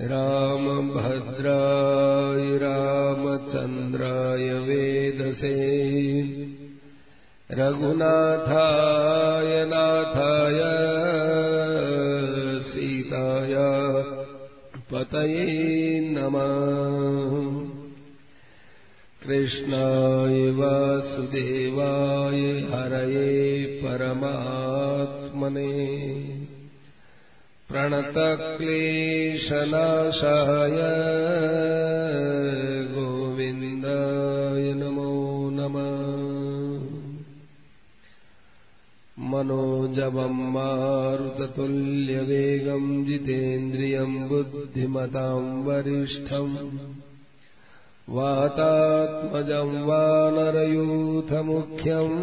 रामभद्राय रामचन्द्राय वेदसे। रघुनाथाय नाथाय सीताय पतये नमः। कृष्णाय वासुदेवाय हरये परमात्मने प्रणतक्लेशनाशाय गोविन्दाय नमो नमः। मनोजवम् मारुततुल्यवेगम् जितेन्द्रियम् बुद्धिमताम् वरिष्ठम् वातात्मजम् वानरयूथमुख्यम्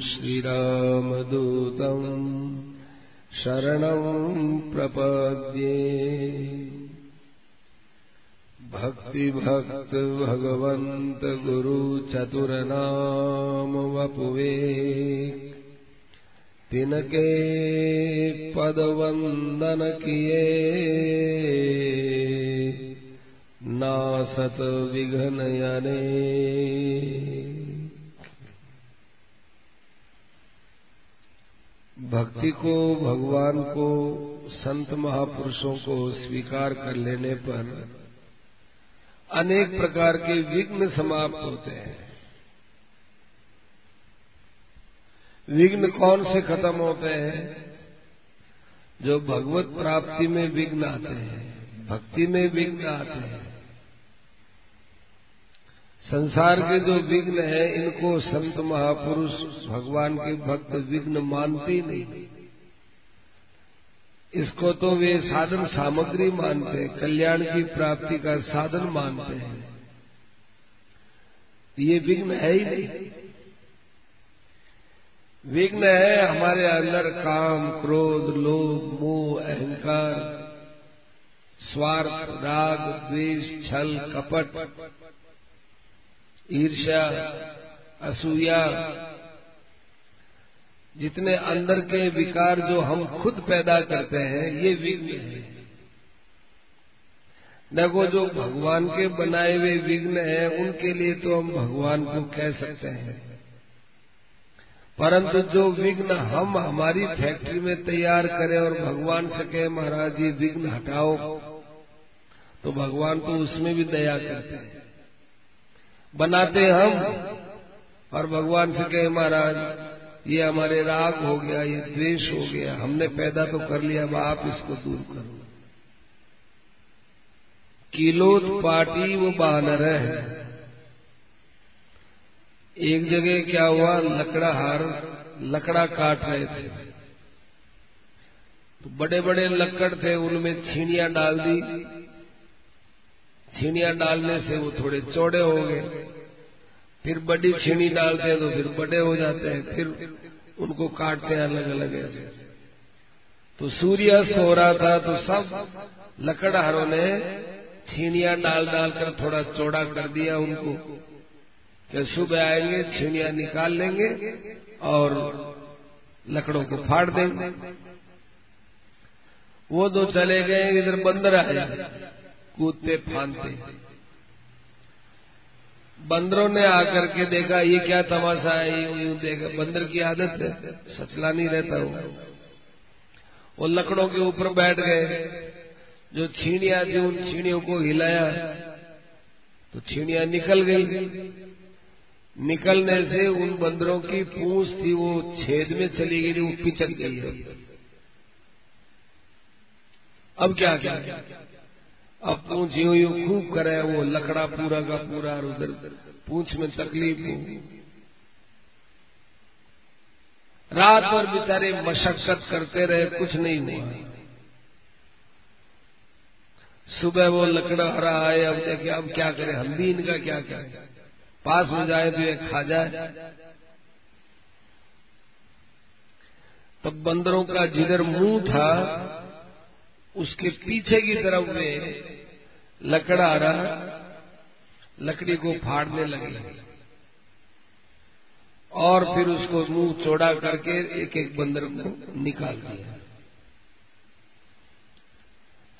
श्रीरामदूतम् शरणम् प्रपद्ये। भक्तिभक्तभगवन्तगुरुचतुरनाम वपुवे तिनके पदवन्दन किये नासत विघनयने भक्ति को, भगवान को, संत महापुरुषों को स्वीकार कर लेने पर अनेक प्रकार के विघ्न समाप्त होते हैं। विघ्न कौन से खत्म होते हैं? जो भगवत प्राप्ति में विघ्न आते हैं, भक्ति में विघ्न आते हैं। संसार के जो विघ्न है, इनको संत महापुरुष भगवान के भक्त विघ्न मानते नहीं। इसको तो वे साधन सामग्री मानते हैं, कल्याण की प्राप्ति का साधन मानते हैं। ये विघ्न है ही नहीं। विघ्न है हमारे अंदर काम, क्रोध, लोभ, मोह, अहंकार, स्वार्थ, राग, द्वेष, छल, कपट। ईर्ष्या, असूया, जितने अंदर के विकार जो हम खुद पैदा करते हैं, ये विघ्न है। देखो जो भगवान के बनाए हुए विघ्न है, उनके लिए तो हम भगवान को कह सकते हैं। परंतु जो विघ्न हम हमारी फैक्ट्री में तैयार करें और भगवान से कहे महाराज जी, विघ्न हटाओ तो भगवान तो उसमें भी दया करते हैं। बनाते हम और भगवान से कहे महाराज, ये हमारे राग हो गया, ये द्वेष हो गया, हमने पैदा तो कर लिया, अब आप इसको दूर करो। किलोत पाटी वो बानर है। एक जगह क्या हुआ लकड़ा हार लकड़ा काट रहे थे। तो बड़े बड़े लकड़ थे, उनमें छीनियाँ डाल दी छीनियाँ डालने से वो थोड़े चौड़े हो गए। फिर बड़ी छीनी डालते हैं तो फिर बड़े हो जाते हैं, फिर उनको काटते हैं अलग अलग ऐसे। तो सूर्य सो रहा था तो सब लकड़हारों ने छीनियाँ डाल डालकर थोड़ा चौड़ा कर दिया उनको। कि सुबह आएँगे छीनियाँ निकाल लेंगे और लकड़ों को फाड़ देंगे। वो दो चले गए, इधर बंदर आया कूदते फानते बंदरों ने आकर के देखा, ये क्या तमाशा है? यूँ यूँ देखा, बंदर की आदत है, सचला नहीं रहता वो। वो लकड़ों के ऊपर बैठ गए। जो छीणिया थी, उन छीणियों को हिलाया तो छीणिया निकल गई। निकलने से उन बंदरों की पूंछ थी, वो छेद में चली गई, वो पिचक गई। अब क्या क्या अब पूछ यूँ यूँ खूब करे, वो लकड़ा पूरा का पूरा और उधर पूछ में तकलीफ़ हो। रात भर बेचारे मशक्कत करते रहे, कुछ नहीं हुआ। सुबह वो लकड़ा हरा आए, अब देखे, अब क्या करें, हम भी इनका क्या क्या पास हो जाए तो ये खा जाए। तब बंदरों का जिधर मुँह था उसके पीछे की तरफ़ में लकड़ा रहा लकड़ी को फाड़ने लगे। और फिर उसको मुँह चौड़ा करके एक एक बंदर को निकाल दिया।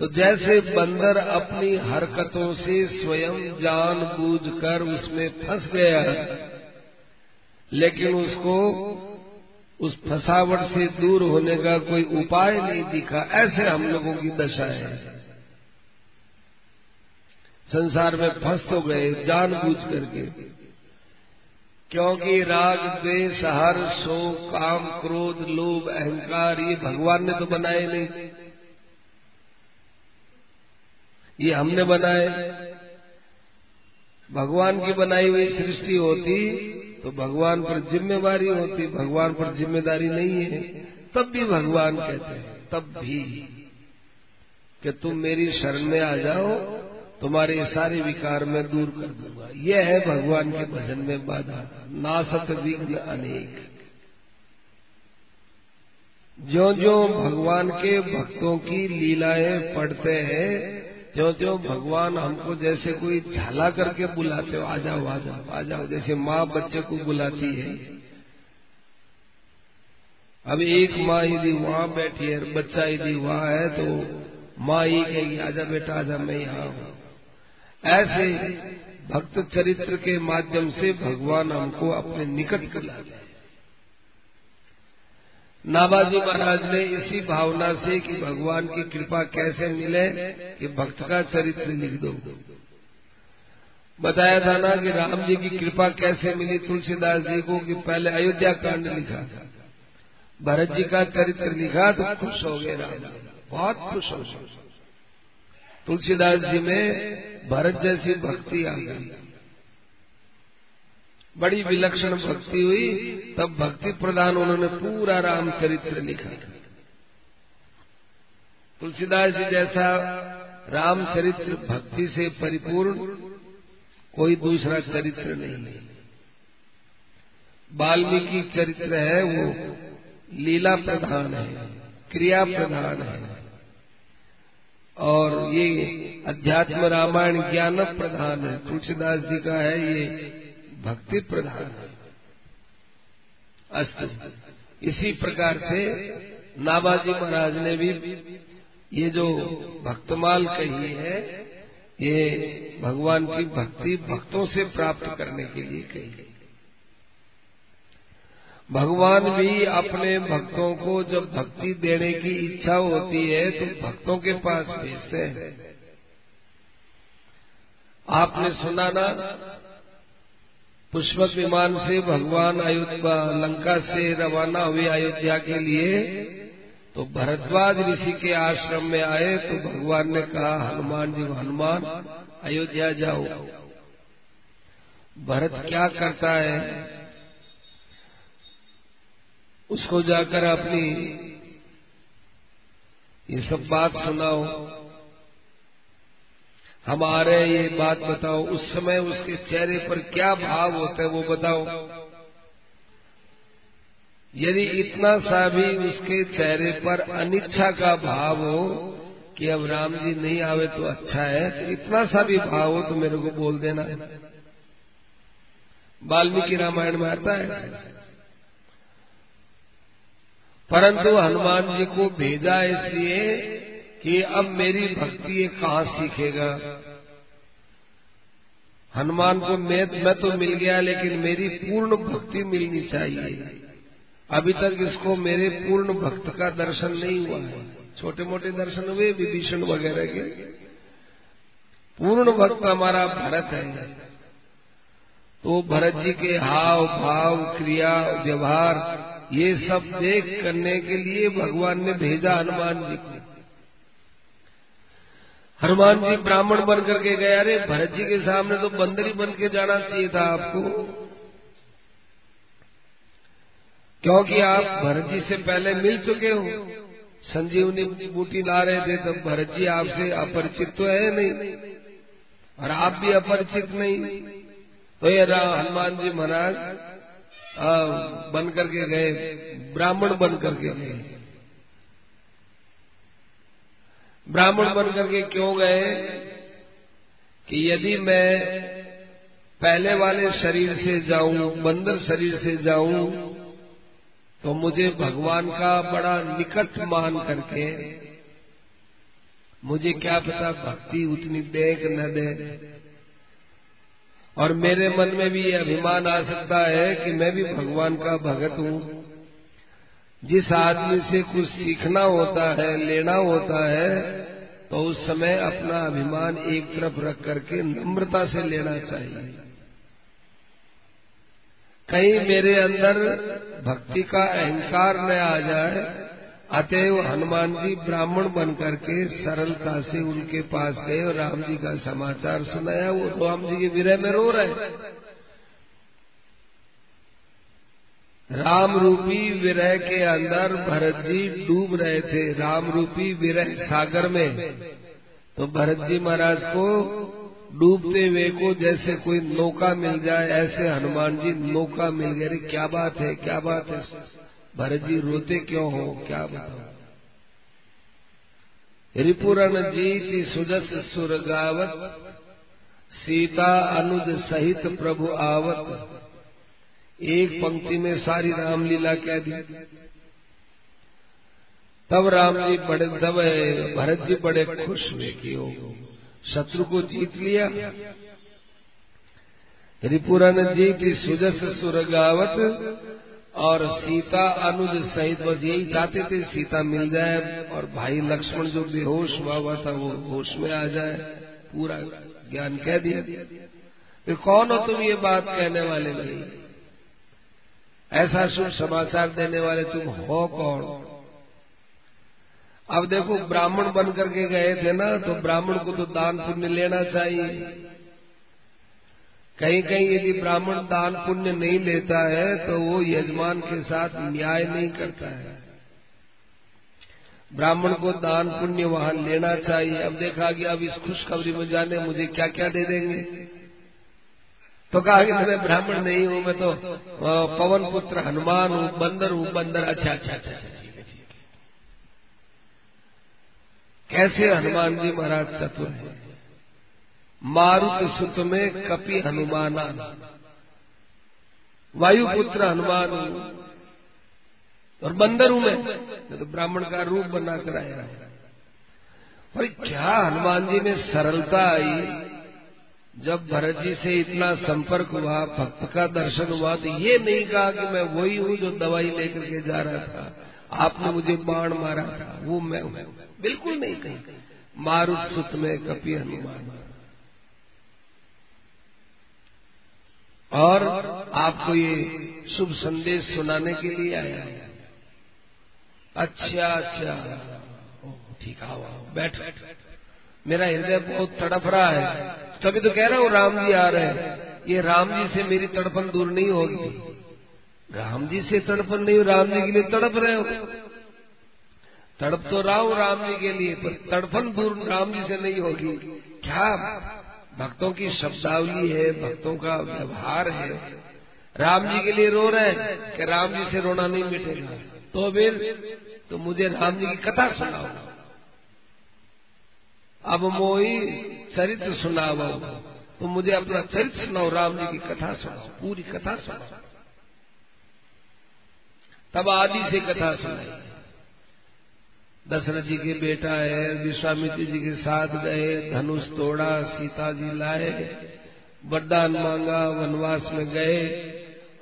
तो जैसे बंदर अपनी हरकतों से स्वयं जान बूझ कर उसमें फंस गया, लेकिन उसको उस फसावट से दूर होने का कोई उपाय नहीं दिखा। ऐसे हम लोगों की दशा है। संसार में फंस तो गए जान बूझ करके क्योंकि राग, द्वेष, हर, शोक, काम, क्रोध, लोभ, अहंकार, ये भगवान ने तो बनाए नहीं। ये हमने बनाए। भगवान की बनाई हुई सृष्टि होती तो भगवान पर जिम्मेवारी होती, भगवान पर ज़िम्मेदारी नहीं है, तब भी भगवान कहते हैं, तब भी कि तुम मेरी शरण में आ जाओ, तुम्हारे सारे विकार में दूर कर दूँगा। यह है भगवान के भजन में बाधा। नासत विघ्न अनेक। जो जो भगवान के भक्तों की लीलाएँ पढ़ते हैं जो जो भगवान हमको जैसे कोई झाला करके बुलाते हो, आ जाओ आ जाओ आ जाओ। जैसे माँ बच्चे को बुलाती है। अब एक माँ यदि वहाँ बैठी है, बच्चा यदि वहाँ है तो माँ ही कहेगी आजा बेटा आजा मैं यहाँ हूँ। ऐसे भक्त चरित्र के माध्यम से भगवान हमको अपने निकट कर लाते नाबाजी महाराज ने इसी भावना से कि भगवान की कृपा कैसे मिले कि भक्त का चरित्र लिख दो। बताया था ना कि राम जी की कृपा कैसे मिली, तुलसीदास जी को कि पहले अयोध्या कांड लिखा। था भरत जी का चरित्र लिखा तो खुश हो गए राम जी, बहुत खुश हो गए। तुलसीदास जी में भरत जैसी भक्ति आ गई। बड़ी विलक्षण भक्ति हुई, तब भक्ति प्रधान उन्होंने पूरा राम चरित्र लिखा तुलसीदास जी जैसा राम चरित्र भक्ति से परिपूर्ण, कोई दूसरा चरित्र नहीं है। वाल्मीकि चरित्र है वो, लीला प्रधान है, क्रिया प्रधान है। और ये अध्यात्म रामायण ज्ञान प्रधान है। तुलसीदास जी का है ये भक्ति प्रधान है। अस्त। इसी प्रकार से नाबाजी महाराज ने भी ये जो भक्तमाल कही है, ये भगवान की भक्ति भक्तों से प्राप्त करने के लिए कही है भगवान भी अपने भक्तों को जब भक्ति देने की इच्छा होती है तो भक्तों के पास भेजते हैं। आपने सुना ना पुष्पक विमान से भगवान अयोध्या, लंका से रवाना हुए अयोध्या के लिए तो भरद्वाज ऋषि के आश्रम में आए तो भगवान ने कहा, हनुमान जी, हनुमान, अयोध्या जाओ। भरत क्या करता है? उसको जाकर अपनी ये सब बात सुनाओ। हमारे ये बात बताओ, उस समय उसके चेहरे पर क्या भाव होता है वो बताओ। यदि इतना सा भी उसके चेहरे पर अनिच्छा का भाव हो कि अब राम जी नहीं आवे तो अच्छा है तो इतना सा भी भाव हो तो मेरे को बोल देना। वाल्मीकि रामायण में आता है। परंतु हनुमान जी को भेजा इसलिए कि अब मेरी भक्ति ये कहाँ सीखेगा? हनुमान को मैं मैं तो मिल गया, लेकिन मेरी पूर्ण भक्ति मिलनी चाहिए। अभी तक इसको मेरे पूर्ण भक्त का दर्शन नहीं हुआ है। छोटे मोटे दर्शन हुए, विभीषण वगैरह के। पूर्ण भक्त हमारा भरत है। तो भरत जी के हाव, भाव, क्रिया, व्यवहार, ये सब देख करने के लिए भगवान ने भेजा हनुमान जी को। हनुमान जी ब्राह्मण बन करके गए, अरे भरत जी के सामने तो बंदरी बन के जाना चाहिए था आपको। क्योंकि आप भरत जी से पहले मिल चुके हो। संजीवनी बूटी ला रहे थे, तब भरत जी आपसे अपरिचित तो है नहीं, और आप भी अपरिचित नहीं। तो ये हनुमान जी महाराज बन करके गए, ब्राह्मण बन करके गए। ब्राह्मण बन करके क्यों गए? कि यदि मैं पहले वाले शरीर से जाऊँ, बंदर शरीर से जाऊँ तो मुझे भगवान का बड़ा निकट मान करके मुझे क्या पता भक्ति उतनी दे कि न दे। और मेरे मन में भी ये अभिमान आ सकता है कि मैं भी भगवान का भगत हूँ। जिस आदमी से कुछ सीखना होता है, लेना होता है तो उस समय अपना अभिमान एक तरफ़ रख करके नम्रता से लेना चाहिए। कहीं मेरे अंदर भक्ति का अहंकार न आ जाए, अतएव हनुमान जी ब्राह्मण बन करके सरलता से उनके पास गए और राम जी का समाचार सुनाया। वो तो राम जी के विरह में रो रहे। राम रूपी विरह के अंदर भरत जी डूब रहे थे। राम रूपी विरह सागर में। तो भरत जी महाराज को डूबते हुए को जैसे कोई नौका मिल जाए, ऐसे हनुमान जी नौका मिल गए क्या बात है, क्या बात है। भरत जी रोते क्यों हो, क्या बताओ रिपुरण जी सुदस सुर गावत सीता अनुज सहित प्रभु आवत। एक पंक्ति में सारी रामलीला कह दी। तब राम जी बड़े तब भरत जी बड़े खुश हुए कि हो शत्रु को जीत लिया। रिपुरन जी की सुजस सुरगावत और सीता अनुज सहित बस यही चाहते थे, सीता मिल जाए और भाई लक्ष्मण जो बेहोश हुआ हुआ था, वो होश में आ जाए। पूरा ज्ञान कह दिया। फिर कौन हो तुम ये बात कहने वाले भाई ऐसा शुभ समाचार देने वाले तुम हो कौन? अब देखो, ब्राह्मण बन करके गए थे ना तो ब्राह्मण को तो दान पुण्य लेना चाहिए। कहीं कहीं यदि ब्राह्मण दान पुण्य नहीं लेता है तो वो यजमान के साथ न्याय नहीं करता है। ब्राह्मण को दान पुण्य वहाँ लेना चाहिए। अब देखा गया अब इस खुशखबरी में जाने मुझे क्या क्या दे देंगे? तो कहा कि मैं ब्राह्मण नहीं हूँ मैं तो पवन पुत्र हनुमान हूँ बंदर हूँ बंदर। अच्छा अच्छा अच्छा, अच्छा कैसे हनुमान जी महाराज चतुर है? मारुत सुत में कपि हनुमाना। वायुपुत्र हनुमान और बंदर हूँ मैं तो ब्राह्मण का रूप बना कर आया। और क्या हनुमान जी में सरलता आई? जब भरत जी से इतना संपर्क हुआ, भक्त का दर्शन हुआ तो ये नहीं कहा कि मैं वही हूँ जो दवाई लेकर के जा रहा था। आपने मुझे बाण मारा था। वो मैं हूँ। बिल्कुल नहीं कही। मारुत सुत में कपि हनुमान। और आपको ये शुभ संदेश सुनाने के लिए आया है। अच्छा अच्छा। ठीक आओ, बैठ। मेरा हृदय बहुत तड़प रहा है। तभी तो कह रहा हूँ, राम जी आ रहे हैं। ये राम जी से मेरी तड़पन दूर नहीं होगी। राम जी से तड़पन नहीं राम जी के लिए तड़प रहे हो। तड़प तो रहा हूँ राम जी के लिए, पर तड़पन दूर राम जी से नहीं होगी। क्या भक्तों की शब्दावली है, भक्तों का व्यवहार है। राम जी के लिए रो रहे हैं कि राम जी से रोना नहीं मिटेगा। तो फिर तो मुझे राम जी की कथा सुनाओ। अब मोई चरित्र सुनाओ तो मुझे अपना चरित्र सुनाओ, राम जी की कथा सुनाओ, पूरी कथा सुनाओ। तब आदि से कथा सुनाई। दशरथ जी के बेटा है, विश्वामित्र जी के साथ गए, धनुष तोड़ा, सीता जी लाए वरदान मांगा, वनवास में गए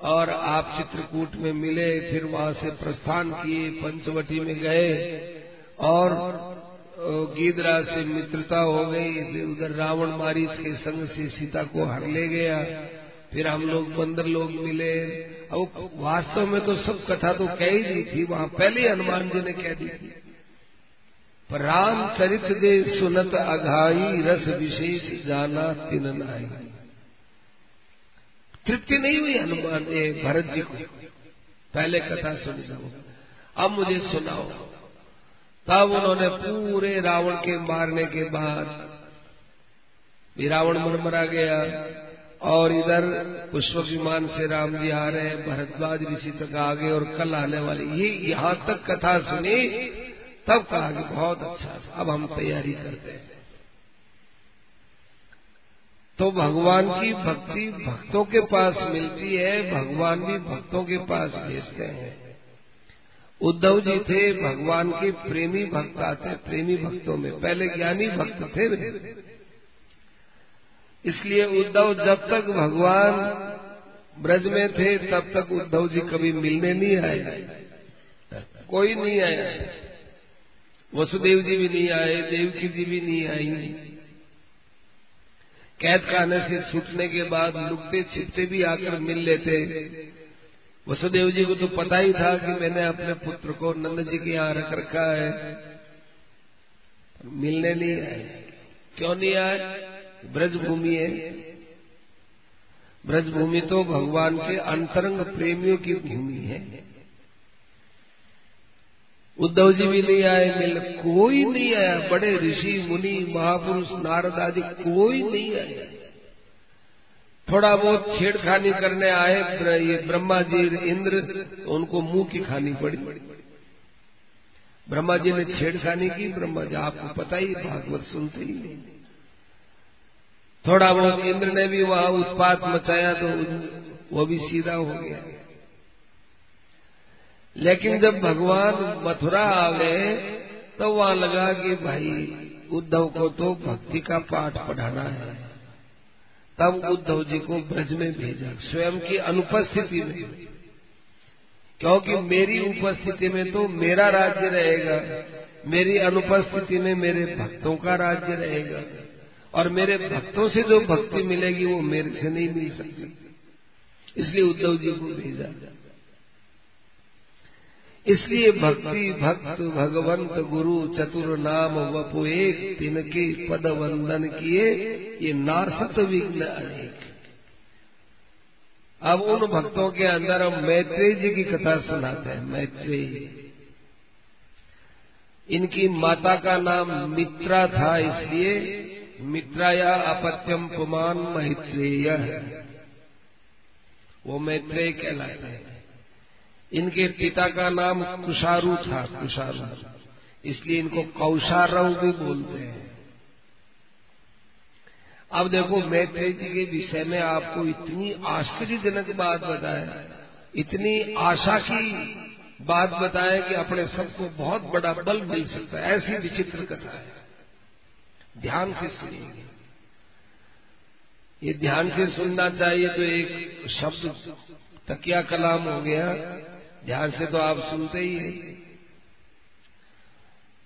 और आप चित्रकूट में मिले, फिर वहाँ से प्रस्थान किए, पंचवटी में गए और गीदरा से मित्रता हो गई, फिर उधर रावण मारिस के संग से सीता को हर ले गया। फिर हम लोग बंदर लोग मिले। अब वास्तव में तो सब कथा तो कह ही दी थी, वहाँ पहले हनुमान जी ने कह दी थी। पर राम चरित दे सुनत अघाई, रस विशेष जाना तिन नाई तृप्ति नहीं हुई हनुमान जी भरत जी को। पहले कथा सुन जाओ। अब मुझे सुनाओ। तब उन्होंने पूरे रावण के मारने के बाद रावण मरमरा गया और इधर पुष्प विमान से राम जी आ रहे भरद्वाज ऋषि तक आ गए और कल आने वाले। ये यहाँ तक कथा सुनी, तब कहा कि बहुत अच्छा अब हम तैयारी करते हैं। तो भगवान की भक्ति भक्तों के पास मिलती है, भगवान भी भक्तों के पास भेजते हैं। उद्धव जी थे, भगवान के प्रेमी भक्त आते, प्रेमी भक्तों में। पहले ज्ञानी भक्त थे इसलिए उद्धव जब तक भगवान ब्रज में थे, तब तक उद्धव जी कभी मिलने नहीं आए। कोई नहीं आया। वसुदेव जी भी नहीं आए, देवकी जी भी नहीं आई। कैद खाने से छूटने के बाद लुकते छिपते भी आकर मिल लेते। वसुदेव जी को तो पता ही था कि मैंने अपने पुत्र को नंद जी के यहाँ रख रखा है। मिलने नहीं आए। क्यों नहीं आए? ब्रज भूमि है। ब्रज भूमि तो भगवान के अंतरंग प्रेमियों की भूमि है। उद्धव जी भी नहीं आए, मिल कोई नहीं आया। बड़े ऋषि, मुनि, महापुरुष, नारद आदि कोई नहीं आया। थोड़ा बहुत छेड़खानी करने आए ये ब्रह्मा जी इंद्र तो उनको मुँह की खानी पड़ी। ब्रह्मा जी ने छेड़खानी की ब्रह्मा जी आपको पता ही, भागवत सुनते ही। थोड़ा बहुत इंद्र ने भी वहाँ उत्पात मचाया तो वो भी सीधा हो गया। लेकिन जब भगवान मथुरा आ गए तो वहाँ लगा कि भाई, उद्धव को तो भक्ति का पाठ पढ़ाना है। तब उद्धव जी को ब्रज में भेजा। स्वयं की अनुपस्थिति में। क्योंकि मेरी उपस्थिति में तो मेरा राज्य रहेगा। मेरी अनुपस्थिति में मेरे भक्तों का राज्य रहेगा। और मेरे भक्तों से जो भक्ति मिलेगी वो मेरे से नहीं मिल सकती। इसलिए उद्धव जी को भेजा। इसलिए भक्ति भक्त भगवंत गुरु चतुर नाम वपु एक, तिनके पद वंदन किए, ये नासत विघ्न अनेक। अब उन भक्तों के अंदर हम मैत्रेय जी की कथा सुनाते हैं, मैत्रेय इनकी माता का नाम मित्रा था, इसलिए मित्राया अपत्यम पुमान मैत्रेय। वो मैत्रेय कहलाते हैं। इनके पिता का नाम कुशारू था, कुशारु। इसलिए इनको कौशारव भी बोलते हैं। अब देखो मैत्रेय जी के विषय में आपको इतनी आश्चर्यजनक बात बताए इतनी आशा की बात बताए कि अपने सबको बहुत बड़ा बल मिल सकता है। ऐसी विचित्र कथा है। ध्यान से सुनिए। ये ध्यान से सुनना चाहिए तो एक शब्द तकिया कलाम हो गया। ध्यान से तो आप सुनते ही हैं।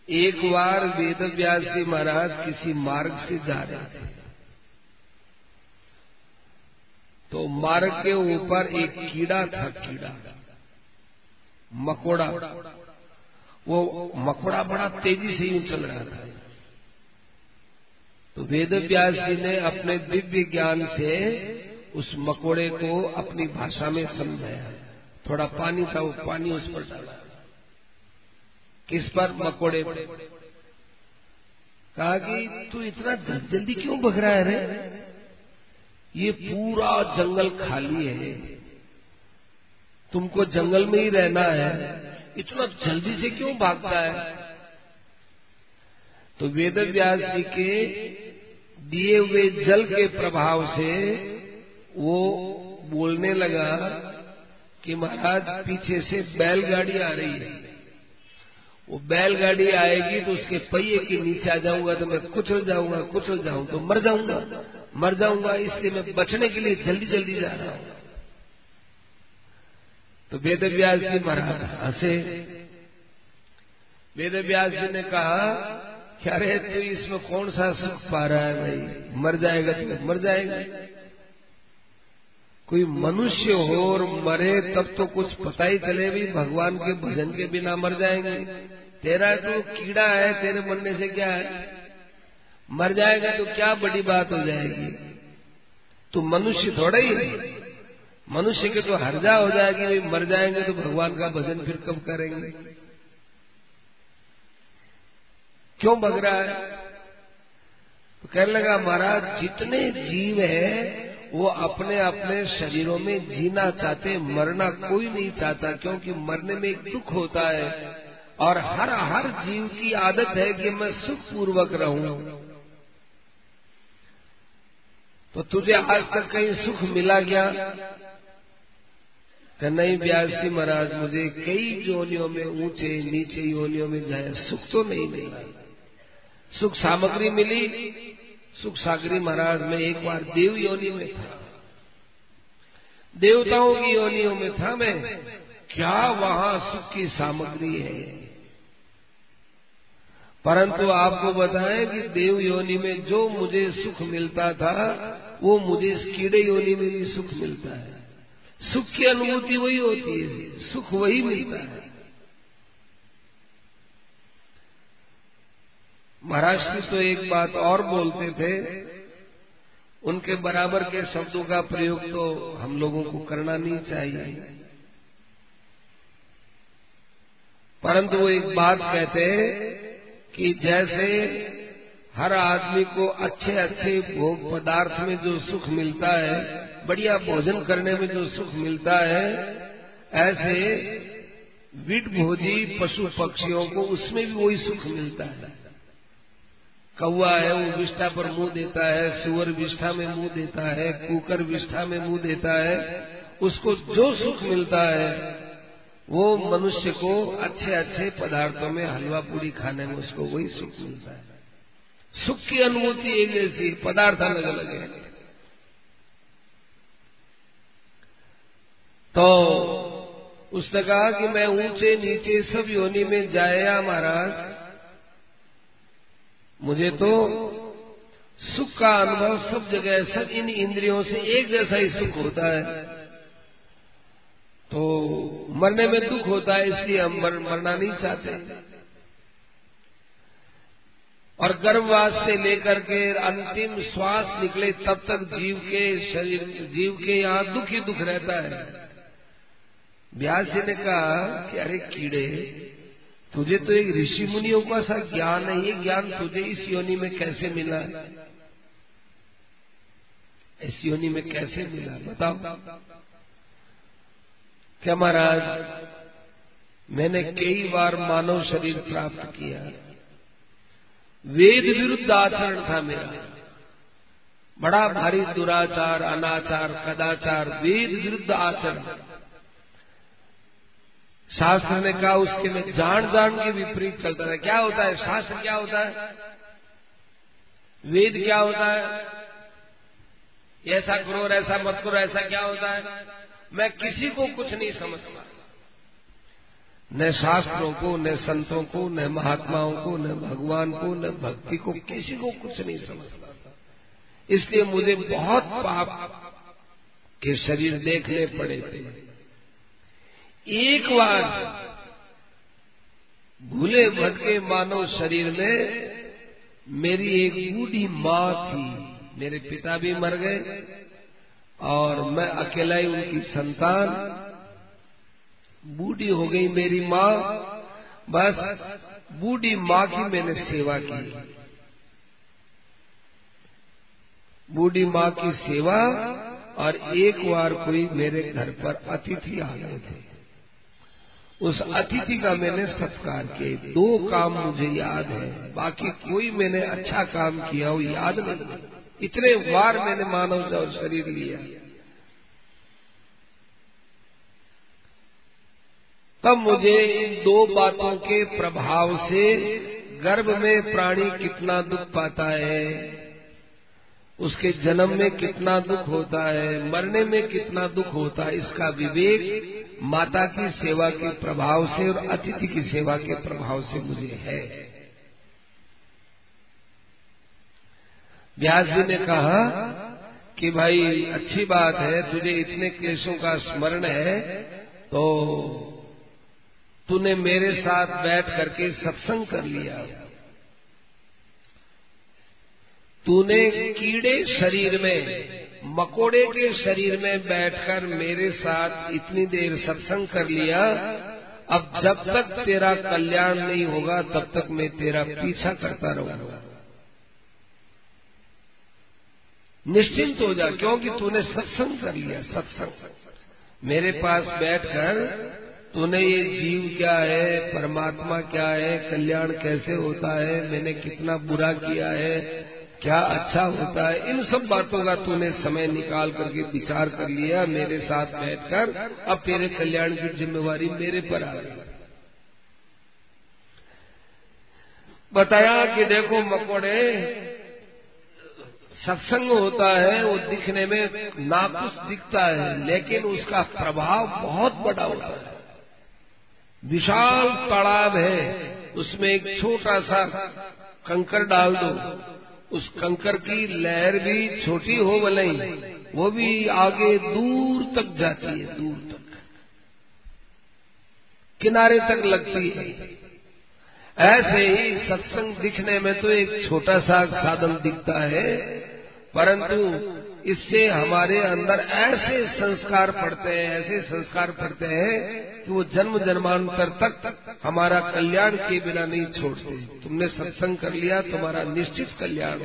एक बार वेद व्यास जी महाराज किसी मार्ग से जा रहे थे। तो मार्ग के ऊपर एक कीड़ा था, कीड़ा। मकोड़ा। वो मकोड़ा बड़ा तेज़ी से यूँ चल रहा था। तो वेद व्यास जी ने अपने दिव्य ज्ञान से उस मकोड़े को अपनी भाषा में समझाया। थोड़ा पानी था, वो पानी उस पर डाला। किस पर? मकोड़े कहा कि, तू इतना जल्दी क्यों भग रहा है रे? ये पूरा जंगल खाली है। तुमको जंगल में ही रहना है। इतना जल्दी से क्यों भागता है? तो वेद व्यास जी के दिए हुए जल के प्रभाव से वो बोलने लगा कि महाराज, पीछे से बैलगाड़ी आ रही है। वो बैलगाड़ी आएगी तो उसके पहिए के नीचे आ जाऊँगा तो मैं कुचल जाऊँगा, कुचल जाऊँ तो मर जाऊँगा। मर जाऊँगा, इसलिए मैं बचने के लिए जल्दी जल्दी जा रहा हूँ। तो वेद व्यास जी महाराज हंसे। वेद व्यास जी ने कहा, क्या रे, तू इसमें कौन सा सुख पा रहा है भाई? मर जाएगा तो मर जाएगा। कोई मनुष्य हो और मरे, तब तो कुछ पता ही चले भी, भगवान के भजन के बिना मर जाएँगे। तेरा तो कीड़ा है, तेरे मरने से क्या है? मर जाएगा तो क्या बड़ी बात हो जाएगी? तो मनुष्य थोड़ा ही है। मनुष्य के तो हर्जा हो जाएगी भाई मर जाएँगे तो भगवान का भजन फिर कब करेंगे? क्यों भग रहा है? तो कहने लगा, महाराज, जितने जीव है वो अपने अपने शरीरों में जीना चाहते, मरना कोई नहीं चाहता, क्योंकि मरने में एक दुख होता है। और हर हर जीव की आदत है कि मैं सुख पूर्वक रहूँ। तो तुझे आज तक कहीं सुख मिला कि नहीं ब्यासी महाराज, मुझे कई योनियों में ऊँचे, नीचे योनियों में जाए, सुख तो नहीं मिला। सुख सामग्री मिली सुख सागरी महाराज में एक बार देव योनि में था। देवताओं की योनियों में था मैं। क्या वहाँ सुख की सामग्री है? परंतु आपको बताएँ कि देव योनि में जो मुझे सुख मिलता था, वो मुझे कीड़े योनि में भी सुख मिलता है। सुख की अनुभूति वही होती है। सुख वही मिलता है। महाराज की तो एक बात और बोलते थे, उनके बराबर के शब्दों का प्रयोग तो हम लोगों को करना नहीं चाहिए। परंतु वो एक बात कहते कि जैसे हर आदमी को अच्छे अच्छे भोग पदार्थ में जो सुख मिलता है, बढ़िया भोजन करने में जो सुख मिलता है, ऐसे विट भोजी पशु पक्षियों को उसमें भी वही सुख मिलता है। कौआ है, वो विष्ठा पर मुँह देता है, सुअर विष्ठा में मुँह देता है, कुकर विष्ठा में मुँह देता है, उसको जो सुख मिलता है, वो मनुष्य को अच्छे अच्छे पदार्थों में हलवा पूरी खाने में उसको वही सुख मिलता है। सुख की अनुभूति एक जैसी पदार्थ अलग अलग है। तो उसने कहा कि मैं ऊँचे नीचे सब योनि में जाया महाराज मुझे तो सुख का अनुभव सब जगह सब इन इंद्रियों से एक जैसा ही सुख होता है। तो मरने में दुख होता है इसलिए हम मर, मरना नहीं चाहते। और गर्भवास से लेकर के अंतिम श्वास निकले तब तक जीव के शरीर जीव के यहाँ दुख ही दुख रहता है। व्यास जी ने कहा कि अरे कीड़े तुझे तो एक ऋषि मुनियों का सा ज्ञान है, ये ज्ञान तुझे इस योनि में कैसे मिला? इस योनि में कैसे मिला? बताओ। क्या महाराज, मैंने कई बार मानव शरीर प्राप्त किया। वेद विरुद्ध आचरण था मेरा। बड़ा भारी दुराचार, अनाचार, कदाचार, वेद विरुद्ध आचरण। शास्त्र ने कहा, उसके में जान जान के विपरीत चलता था। क्या होता है? शास्त्र क्या होता है? वेद क्या होता है? ऐसा करो, ऐसा मत करो, ऐसा क्या होता है? मैं किसी को कुछ नहीं समझता। न शास्त्रों को, न संतों को, न महात्माओं को, न भगवान को, न भक्ति को किसी को कुछ नहीं समझता। इसलिए मुझे बहुत पाप के शरीर देखने पड़े थे। एक बार भूले भटके मानव शरीर में मेरी एक बूढ़ी माँ थी, मेरे पिता भी मर गए, और मैं अकेला ही उनकी संतान, बूढ़ी हो गई मेरी माँ, बस बूढ़ी माँ की मैंने सेवा की। बूढ़ी माँ की सेवा, और एक बार कोई मेरे घर पर अतिथि आ गए थे। उस अतिथि का मैंने सत्कार किए दो काम मुझे याद है, बाकी कोई मैंने अच्छा काम किया वो याद नहीं। इतने बार मैंने मानव और शरीर लिया। तब मुझे इन दो बातों के प्रभाव से गर्भ में प्राणी कितना दुख पाता है, उसके जन्म में कितना दुख होता है, मरने में कितना दुख होता है, इसका विवेक माता की सेवा के प्रभाव से और अतिथि की सेवा के प्रभाव से मुझे है। व्यास जी ने कहा कि भाई, अच्छी बात है, तुझे इतने क्लेशों का स्मरण है तो तूने मेरे साथ बैठ करके सत्संग कर लिया। तूने कीड़े शरीर में मकोड़े के शरीर में बैठकर मेरे साथ इतनी देर सत्संग कर लिया, अब जब तक तेरा कल्याण नहीं होगा, तब तक मैं तेरा पीछा करता रहूँगा। निश्चिंत हो जा, क्योंकि तूने सत्संग कर लिया, सत्संग। मेरे पास बैठकर, तूने ये जीव क्या है, परमात्मा क्या है, कल्याण कैसे होता है, मैंने कितना बुरा किया है क्या अच्छा होता है? इन सब बातों का तूने समय निकाल करके विचार कर लिया। मेरे साथ बैठकर अब तेरे कल्याण की जिम्मेवारी मेरे पर आ गई। बताया कि देखो मकोड़े, सत्संग होता है, वो दिखने में नाकुश दिखता है, लेकिन उसका प्रभाव बहुत बड़ा होता है। विशाल तालाब है, उसमें एक छोटा सा कंकर डाल दो। उस कंकर की लहर भी छोटी हो भले वो भी आगे दूर तक जाती है, दूर तक। किनारे तक लगती है। ऐसे ही सत्संग दिखने में तो एक छोटा सा साधन दिखता है, परंतु इससे हमारे अंदर ऐसे संस्कार पड़ते हैं, ऐसे संस्कार पड़ते हैं कि वो जन्म जन्मांतर तक हमारा कल्याण के बिना नहीं छोड़ते। तुमने सत्संग कर लिया, तुम्हारा निश्चित कल्याण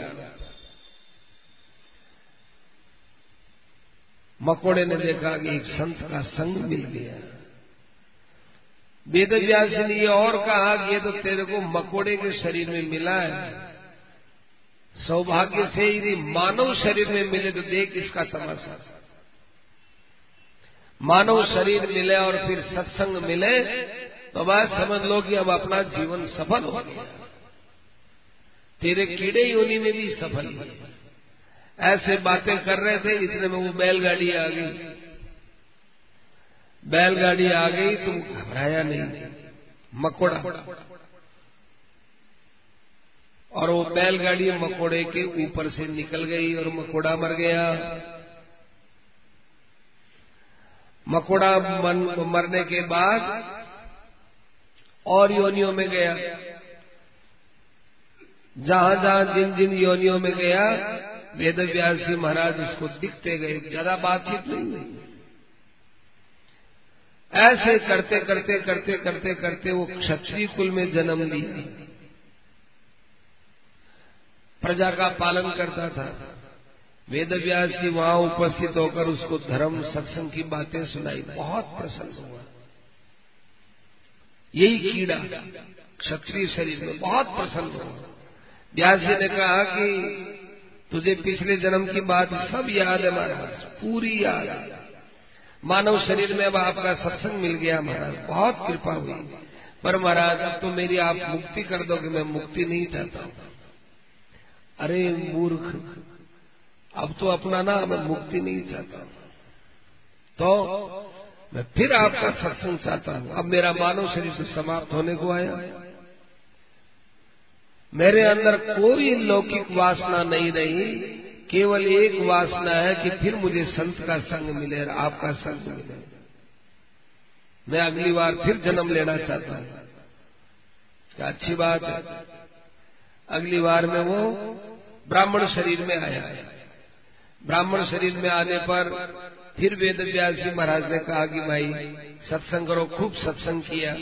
मकोड़े ने देखा कि एक संत का संग मिल गया। वेद व्यास ने ये और कहा कि ये तो तेरे को मकोड़े के शरीर में मिला है। सौभाग्य से यदि मानव शरीर में मिले तो देख इसका तमाशा मानव शरीर मिले और फिर सत्संग मिले तो बस समझ लो कि अब अपना जीवन सफल हो गया। तेरे कीड़े योनि में भी सफल हुए ऐसे बातें कर रहे थे, इतने में वो बैलगाड़ी आ गई। बैलगाड़ी आ गई, तुम घबराया नहीं। मकोड़ा। और वो बैलगाड़ी मकोड़े के ऊपर से निकल गई और मकोड़ा मर गया। मकोड़ा मन मरने के बाद और योनियों में गया। जहाँ जहाँ जिन जिन योनियों में गया वेद व्यास जी महाराज उसको दिखते गए, ज़्यादा बातचीत नहीं हुई। ऐसे करते करते करते करते करते वो क्षत्रिय कुल में जन्म लिया। प्रजा का पालन करता था। वेद व्यास जी वहाँ उपस्थित होकर उसको धर्म, सत्संग की बातें सुनाई। बहुत प्रसन्न हुआ। यही कीड़ा क्षत्रिय शरीर में बहुत प्रसन्न हुआ। व्यास जी ने कहा कि तुझे पिछले जन्म की बात सब याद है महाराज, पूरी याद है। मानव शरीर में अब आपका सत्संग मिल गया महाराज, बहुत कृपा हुई। पर महाराज, अब तो मेरी आप मुक्ति कर दो कि मैं मुक्ति नहीं चाहता हूँ। अरे मूर्ख, अब तो अपना ना मैं मुक्ति नहीं चाहता। तो मैं फिर आपका सत्संग चाहता हूँ। अब मेरा मानव शरीर से समाप्त होने को आया। मेरे अंदर कोई लौकिक वासना नहीं रही, केवल एक वासना है कि फिर मुझे संत का संग मिले आपका संग मिले। मैं अगली बार फिर जन्म लेना चाहता हूँ। अच्छी बात है। अगली बार में वो ब्राह्मण शरीर में आया। है ब्राह्मण शरीर में आने पर फिर वेद व्यास जी महाराज ने कहा कि भाई, सत्संग करो, खूब सत्संग किया।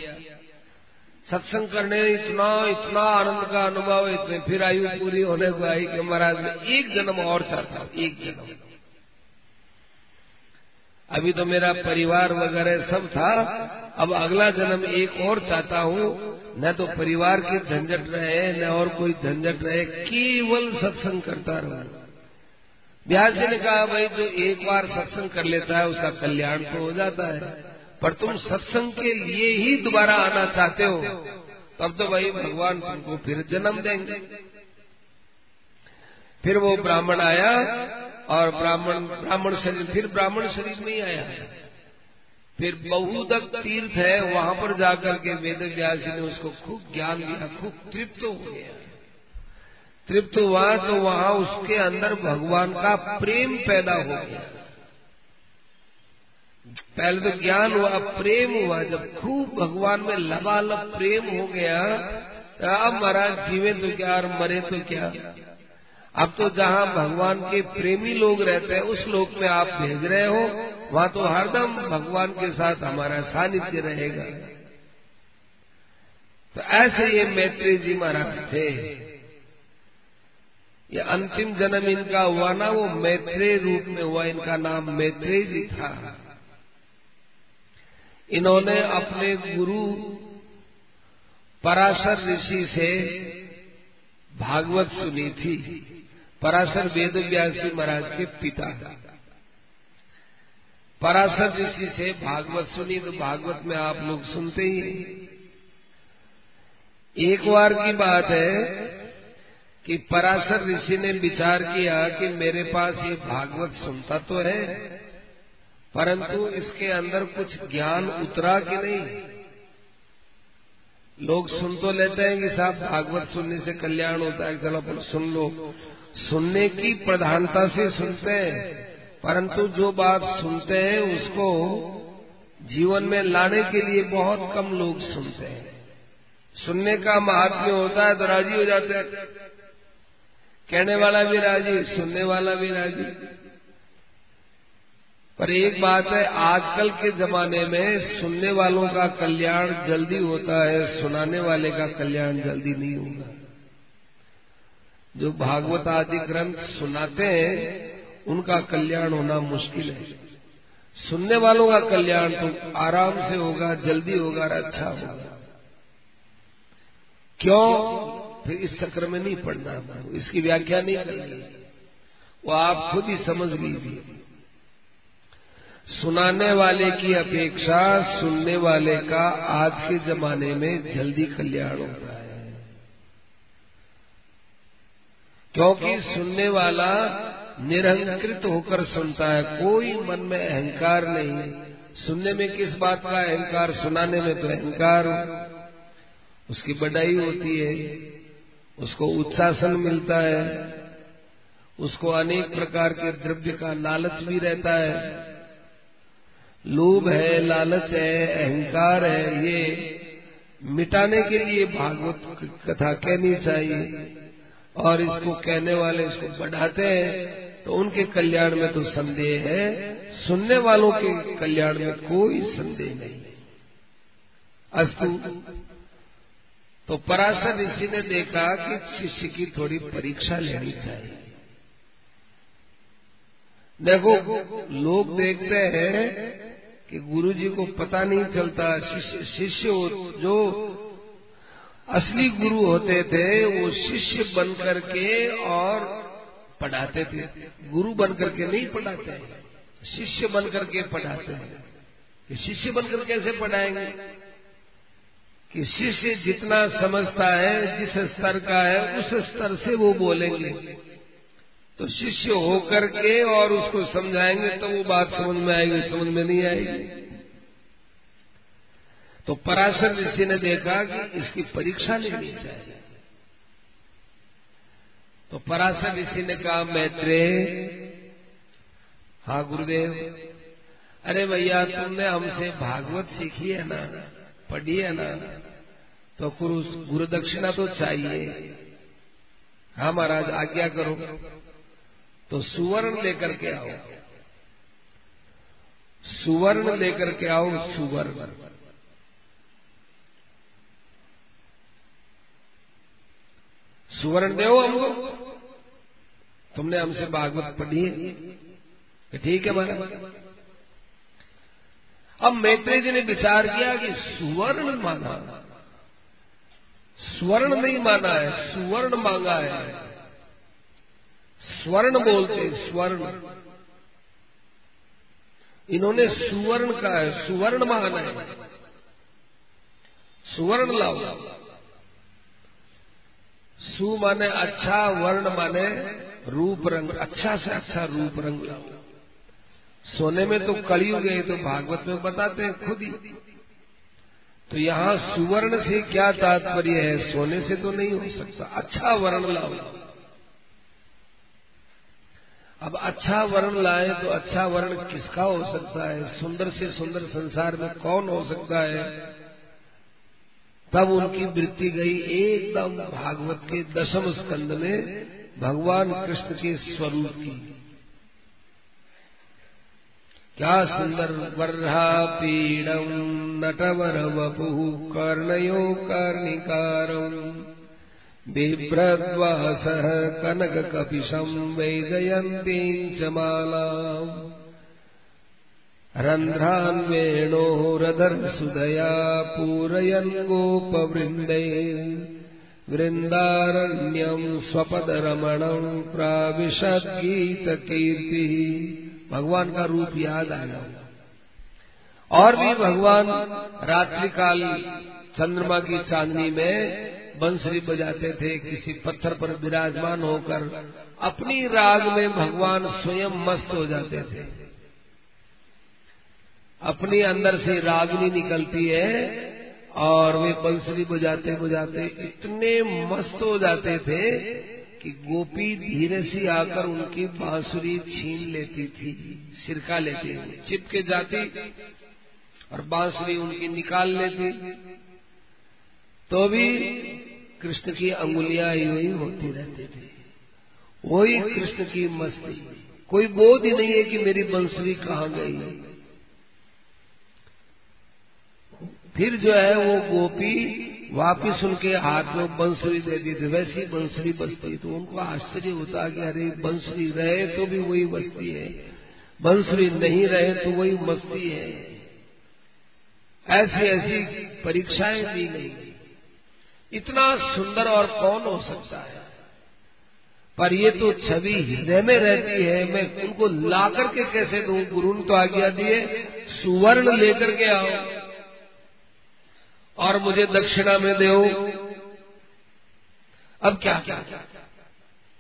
सत्संग करने इतना इतना आनंद का अनुभव, इतने फिर आयु पूरी होने को आई कि महाराज ने एक जन्म और चाहता एक जन्म। अभी तो मेरा परिवार वगैरह सब था अब अगला जन्म एक और चाहता हूँ। न तो परिवार की झंझट रहे, न और कोई झंझट रहे, केवल सत्संग करता रहो। ब्यास जी ने कहा, भाई, जो एक बार सत्संग कर लेता है, उसका कल्याण तो हो जाता है। पर तुम सत्संग के लिए ही दोबारा आना चाहते हो, तब तो भाई भगवान तुमको फिर जन्म देंगे। फिर वो ब्राह्मण आया और ब्राह्मण ब्राह्मण शरीर, फिर ब्राह्मण शरीर में ही आया। फिर बहुदक तीर्थ है, वहाँ पर जाकर के वेद व्यास ने उसको खूब ज्ञान दिया, खूब तृप्त हो गया। तृप्त हुआ तो वहाँ उसके अंदर भगवान का प्रेम पैदा हो गया। पहले तो ज्ञान हुआ, प्रेम हुआ, जब खूब भगवान में लबालब प्रेम हो गया तो अब महाराज जीवे तो क्या और मरे तो क्या। अब तो जहाँ भगवान के प्रेमी लोग रहते हैं, उस लोक में आप भेज रहे हो वहाँ तो हरदम भगवान के साथ हमारा सानिध्य रहेगा। तो ऐसे ये मैत्री जी महाराज थे। ये अंतिम जन्म इनका हुआ ना, वो मैत्रेय रूप में हुआ। इनका नाम मैत्रेय जी था। इन्होंने अपने गुरु पराशर ऋषि से भागवत सुनी थी। पराशर वेद व्यास जी महाराज के पिता। पराशर ऋषि से भागवत सुनी तो भागवत में आप लोग सुनते ही एक बार की बात है कि पराशर ऋषि ने विचार किया कि मेरे पास ये भागवत सुनता तो है, परंतु इसके अंदर कुछ ज्ञान उतरा कि नहीं? लोग सुन तो लेते हैं कि साहब, भागवत सुनने से कल्याण होता है, चलो अपन सुन लो। सुनने की प्रधानता से सुनते हैं। परंतु जो बात सुनते हैं उसको जीवन में लाने के लिए बहुत कम लोग सुनते हैं। सुनने का महात्म्य होता है तो राज़ी हो जाते हैं। कहने वाला भी राज़ी, सुनने वाला भी राज़ी। पर एक बात है, आजकल के जमाने में सुनने वालों का कल्याण जल्दी होता है, सुनाने वाले का कल्याण जल्दी नहीं होगा। जो भागवत आदि ग्रंथ सुनाते हैं उनका कल्याण होना मुश्किल है। सुनने वालों का कल्याण तो आराम से होगा, जल्दी होगा और अच्छा होगा। क्यों? फिर इस चक्र में नहीं पड़ना इसकी व्याख्या नहीं करनी वो आप खुद ही समझ लीजिए। सुनाने वाले की अपेक्षा सुनने वाले का आज के जमाने में जल्दी कल्याण होता है। क्योंकि सुनने वाला निरहंकृत होकर सुनता है, कोई मन में अहंकार नहीं। सुनने में किस बात का अहंकार, सुनाने में तो अहंकार उसकी बढ़ाई होती है, उसको उत्सासन मिलता है, उसको अनेक प्रकार के द्रव्य का लालच भी रहता है। लोभ है, लालच है, अहंकार है, ये मिटाने के लिए भागवत कथा कहनी चाहिए। और इसको कहने वाले इसको बढ़ाते हैं। तो उनके कल्याण में तो संदेह है। सुनने वालों के कल्याण में कोई संदेह नहीं। अस्तु तो पराशर ऋषि ने देखा कि शिष्य की थोड़ी परीक्षा लेनी चाहिए। देखो, लोग देखते हैं कि गुरु जी को पता नहीं चलता, शिष्य शिष्य जो असली गुरु होते थे, वो शिष्य बन करके और पढ़ाते थे। गुरु बन करके नहीं पढ़ाते। शिष्य बन करके पढ़ाते हैं। शिष्य बनकर कैसे पढ़ाएँगे? कि शिष्य जितना समझता है, जिस स्तर का है, उस स्तर से वो बोलेंगे। तो शिष्य होकर के और उसको समझाएँगे तो वो बात समझ में आएगी, समझ में नहीं आएगी। तो पराशर ऋषि ने देखा कि इसकी परीक्षा लेनी चाहिए। तो पराशर ऋषि ने कहा मैत्रे हाँ गुरुदेव। अरे भैया, तुमने हमसे भागवत सीखी है ना, पढ़ी है ना? तो गुरु गुरु दक्षिणा तो चाहिए। हाँ महाराज, आज्ञा करो। तो सुवर्ण लेकर के आओ। सुवर्ण लेकर के आओ, सुवर्ण। सुवर्ण दो हमको। तुमने हमसे भागवत पढ़ी है। ठीक है महाराज अब मैत्रेय जी ने विचार किया कि सुवर्ण माना। स्वर्ण नहीं माना है, सुवर्ण मांगा है। स्वर्ण बोलते स्वर्ण। इन्होंने सुवर्ण का है, सुवर्ण माना है। सुवर्ण लाओ। सु माने अच्छा वर्ण माने रूप रंग अच्छा से अच्छा रूप रंग सोने में तो कलयुग है तो भागवत में बताते हैं खुद ही। तो यहाँ सुवर्ण से क्या तात्पर्य है? सोने से तो नहीं हो सकता। अच्छा वर्ण लाओ। अब अच्छा वर्ण लाए तो अच्छा वर्ण किसका हो सकता है? सुंदर से सुंदर संसार में कौन हो सकता है? तब उनकी वृत्ति गई एकदम भागवत के दशम स्कंद में भगवान कृष्ण के स्वरूप की। क्या सुंदर वर्हा पीड़म नटवर वपु कर्णयो कर्णिकारम बिभ्रद्वास कनक कपिशम वैजयंती च मालाम्। रन्ध्रान् वेणोरधर सुदया पूरयन् गोपवृन्दै वृंदारण्यम स्वपद रमणम प्राविशद गीत कीर्ति भगवान का रूप याद आया और भी भगवान रात्रि काल चंद्रमा की चांदनी में बंसरी बजाते थे, किसी पत्थर पर विराजमान होकर अपनी राग में भगवान स्वयं मस्त हो जाते थे। अपनी अंदर से रागनी निकलती है और वे बंसरी बजाते बजाते इतने मस्त हो जाते थे कि गोपी धीरे से आकर उनकी बांसुरी छीन लेती थी, सिरका लेती थी चिपके जाती और बांसुरी उनकी निकाल लेती। तो भी कृष्ण की अंगुलियाँ ही होती रहती थी। वही कृष्ण की मस्ती। कोई बोध ही नहीं है कि मेरी बंसुरी कहाँ गई। फिर जो है वो गोपी वापिस उनके हाथ में बंसुरी दे दी थी। वैसी बंसुरी बजती तो उनको आश्चर्य होता कि अरे, बंसुरी रहे तो भी वही बजती है। बंसुरी नहीं रहे तो वही मस्ती है। ऐसी ऐसी परीक्षाएँ दी गई। इतना सुंदर और कौन हो सकता है? पर ये तो छवि हृदय में रहती है। मैं उनको ला करके कैसे दू? गुरु तो आज्ञा दिए सुवर्ण लेकर के आओ। और मुझे दक्षिणा में दो अब क्या क्या?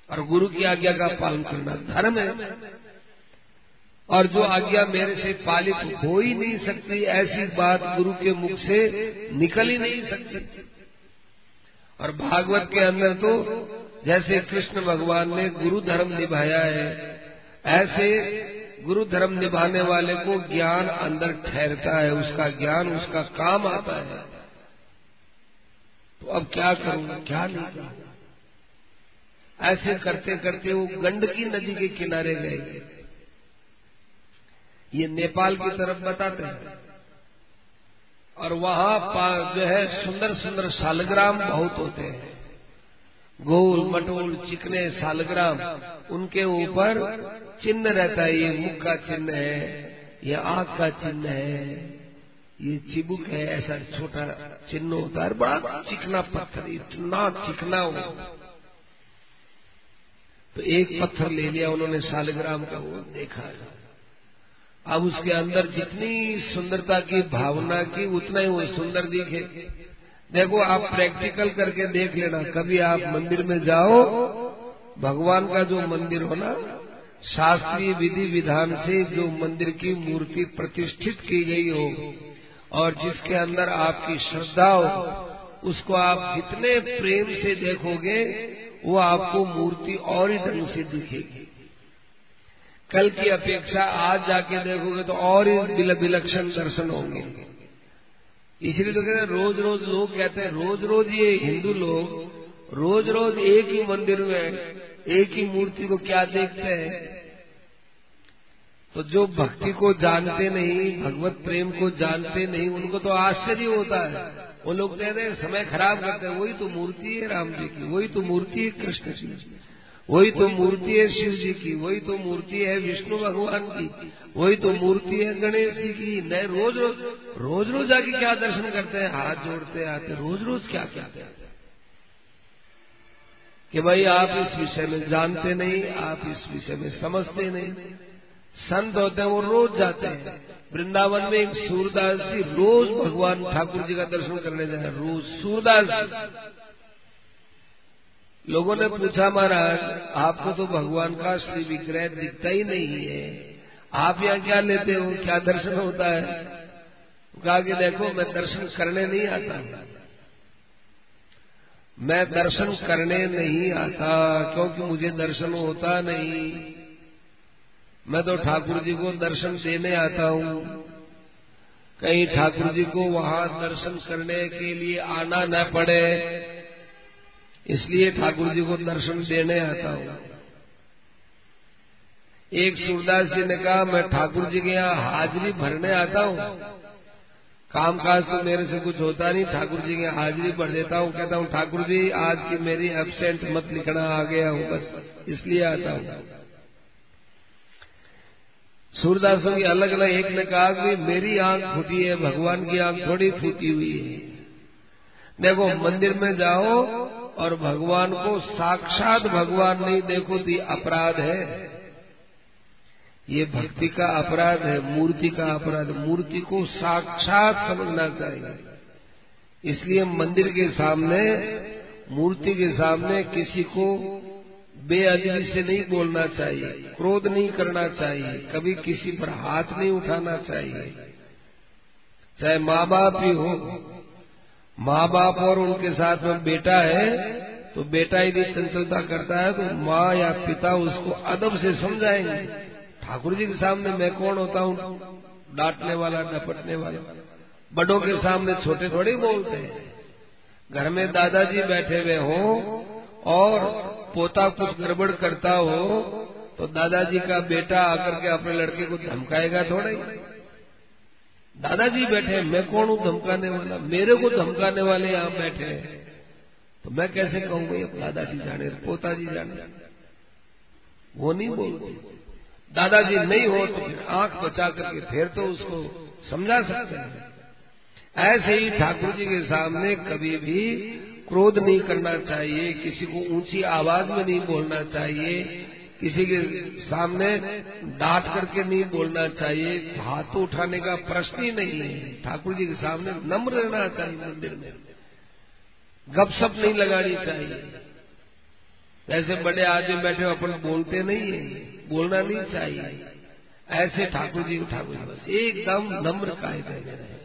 और गुरु की आज्ञा का पालन करना धर्म है। और जो आज्ञा मेरे से पालित हो ही नहीं सकती, ऐसी बात गुरु के मुख से निकल ही नहीं सकती। और भागवत के अंदर तो जैसे कृष्ण भगवान ने गुरु धर्म निभाया है, ऐसे गुरु धर्म निभाने वाले को ज्ञान अंदर ठहरता है, उसका ज्ञान, उसका काम आता है। तो अब क्या करूँ? क्या नहीं करूँ? ऐसे करते करते वो गंडकी नदी के किनारे गए। ये नेपाल की तरफ़ बताते हैं। और वहाँ जो है सुंदर सुंदर सालग्राम बहुत होते हैं। गोल मटोल चिकने सालग्राम, उनके ऊपर चिन्ह रहता है। ये मुख का चिन्ह है, ये आँख का चिन्ह है। ये चिबुक है, ऐसा छोटा चिन्ह होता है, बड़ा चिकना पत्थर, इतना चिकना हो तो एक पत्थर ले लिया, उन्होंने सालग्राम का, वो देखा। अब उसके अंदर जितनी सुंदरता की भावना की, उतना ही वो सुंदर दिखे। देखो, आप प्रैक्टिकल करके देख लेना, कभी आप मंदिर में जाओ, भगवान का जो मंदिर हो ना, शास्त्रीय विधि विधान से जो मंदिर की मूर्ति प्रतिष्ठित की गई हो और जिसके अंदर आपकी श्रद्धा हो, उसको आप जितने प्रेम से देखोगे, वो आपको मूर्ति और ही ढंग से दिखेगी। कल की अपेक्षा आज जाके देखोगे तो और ही विलक्षण दर्शन होंगे। इसलिए तो कहते हैं रोज रोज लोग कहते हैं रोज रोज ये हिंदू लोग रोज रोज एक ही मंदिर में एक ही मूर्ति को क्या देखते हैं? तो जो भक्ति को जानते नहीं, भगवत प्रेम को जानते नहीं, उनको तो आश्चर्य होता है। वो लोग कहते हैं, समय खराब करते हैं। वही तो मूर्ति है राम जी की, वही तो मूर्ति है कृष्ण जी की, वही तो मूर्ति है शिव जी की, वही तो मूर्ति है विष्णु भगवान की, वही तो मूर्ति है गणेश जी की। नए रोज रोज रोज रोज आके क्या दर्शन करते हैं? हाथ जोड़ते आते, रोज रोज क्या क्या कहते हैं? कि भाई आप इस विषय में जानते नहीं, आप इस विषय में समझते नहीं। संत होते हैं, वो रोज जाते हैं। वृंदावन में एक सूरदास जी रोज भगवान ठाकुर जी का दर्शन करने जाए रोज। सूरदास। लोगों ने पूछा, महाराज, आपको तो भगवान का श्री विग्रह दिखता ही नहीं है। आप यहाँ क्या लेते हो? क्या दर्शन होता है? कहा कि देखो, मैं दर्शन करने नहीं आता। मैं दर्शन करने नहीं आता, क्योंकि मुझे दर्शन होता नहीं। मैं तो ठाकुर जी को दर्शन देने आता हूँ। कहीं ठाकुर जी को वहाँ दर्शन करने के लिए आना न पड़े, इसलिए ठाकुर जी को दर्शन देने आता हूँ। एक सूरदास जी ने कहा, मैं ठाकुर जी के यहाँ हाजिरी भरने आता हूँ। काम काज तो मेरे से कुछ होता नहीं, ठाकुर जी के हाजिरी भर देता हूँ। कहता हूँ, ठाकुर जी, आज की मेरी एबसेंट मत लिखना आ गया हूँ बस, इसलिए आता हूँ। सूरदासों की अलग अलग एक ने कहा कि मेरी आँख फूटी है, भगवान की आँख थोड़ी फूटी हुई है। देखो, मंदिर में जाओ और भगवान को साक्षात भगवान नहीं देखो तो अपराध है। ये भक्ति का अपराध है, मूर्ति का अपराध। मूर्ति को साक्षात समझना चाहिए। इसलिए मंदिर के सामने, मूर्ति के सामने किसी को बेअदबी से नहीं बोलना चाहिए, क्रोध नहीं करना चाहिए, कभी किसी पर हाथ नहीं उठाना चाहिए। चाहे माँ बाप ही हो माँ बाप और उनके साथ में बेटा है तो बेटा यदि चंचलता करता है तो माँ या पिता उसको अदब से समझाएँगे। ठाकुर जी के सामने मैं कौन होता हूँ? डांटने वाला, डपटने वाला। बड़ों के सामने छोटे थोड़े बोलते हैं। घर में दादाजी बैठे हुए हो और पोता कुछ गड़बड़ करता हो तो दादाजी का बेटा आकर के अपने लड़के को धमकाएगा थोड़ा ही। दादाजी बैठे मैं कौन हूँ धमकाने वाला? मेरे को धमकाने वाले यहाँ बैठे हैं। तो मैं कैसे कहूँ भाई दादाजी जाने पोता जी जाने। वो नहीं बोलते। दादाजी नहीं हो तो फिर आँख बचा करके फिर तो उसको समझा सकते हैं। ऐसे ही ठाकुर जी के सामने कभी भी क्रोध नहीं करना चाहिए, किसी को ऊँची आवाज़ में नहीं बोलना चाहिए, किसी के सामने डांट करके नहीं बोलना चाहिए, हाथ उठाने का प्रश्न ही नहीं है। ठाकुर जी के सामने नम्र रहना चाहिए मंदिर में। गपशप नहीं लगानी चाहिए। ऐसे बड़े आदमी बैठे अपन बोलते नहीं है, बोलना नहीं चाहिए। ऐसे ठाकुर जी ठाकुर जी बस, एकदम नम्र कायदे में रहे।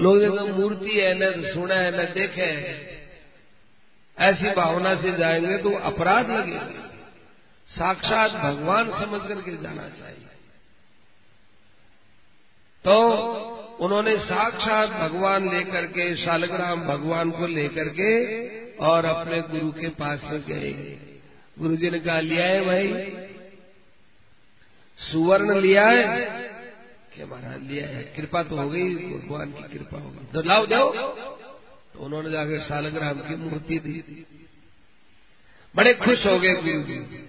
लोग एकदम मूर्ति है, न सुना है, न देखे है, ऐसी भावना से जाएँगे तो अपराध लगेगा। साक्षात भगवान समझ करके जाना चाहिए। तो उन्होंने साक्षात भगवान लेकर के, शालग्राम भगवान को लेकर के और अपने गुरु के पास में गए। गुरु जी ने कहा लिया है भाई, सुवर्ण लिया है कि महाराज लिया है। कृपा तो हो गई, भगवान की कृपा होगी तो लाओ जाओ तो उन्होंने जाकर शालग्राम की मूर्ति दी। बड़े खुश हो गए गुरु जी।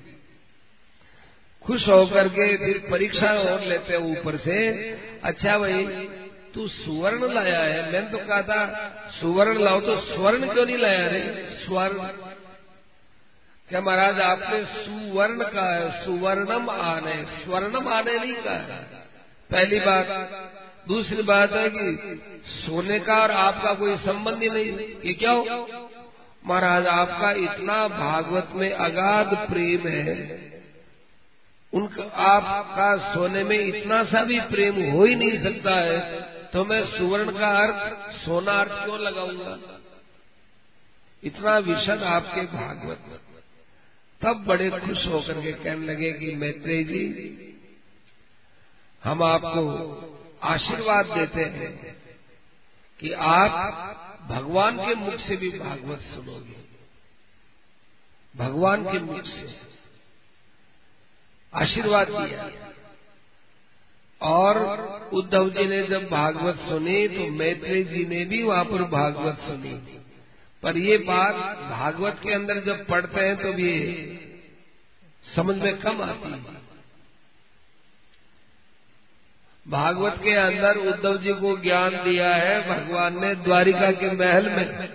खुश होकर के फिर परीक्षा और लेते ऊपर से। अच्छा भाई, तू सुवर्ण लाया है। मैंने तो कहा था, सुवर्ण लाओ तो स्वर्ण क्यों नहीं लाया रे? स्वर्ण। क्या महाराज, आपने सुवर्ण कहा है? सुवर्णम आने, स्वर्णम आने नहीं कहा। पहली बात। दूसरी बात है कि सोने का और आपका कोई संबंध ही नहीं। ये क्या? हो महाराज, आपका इतना भागवत में अगाध प्रेम है। उनका, आपका सोने में इतना सा भी प्रेम हो ही नहीं सकता है तो मैं सुवर्ण का अर्थ सोना अर्थ क्यों लगाऊँगा? इतना विषद आपके भागवत। में तब बड़े खुश होकर के कहने लगे कि मैत्रेय जी हम आपको आशीर्वाद देते हैं कि आप भगवान के मुख से भी भागवत सुनोगे। भगवान के मुख से। आशीर्वाद दिया। और उद्धव जी ने जब भागवत सुनी तो मैत्री जी ने भी वहाँ पर भागवत सुनी। पर ये बात भागवत के अंदर जब पढ़ते हैं तो ये समझ में कम आती है। भागवत के अंदर उद्धव जी को ज्ञान दिया है, भगवान ने द्वारिका के महल में।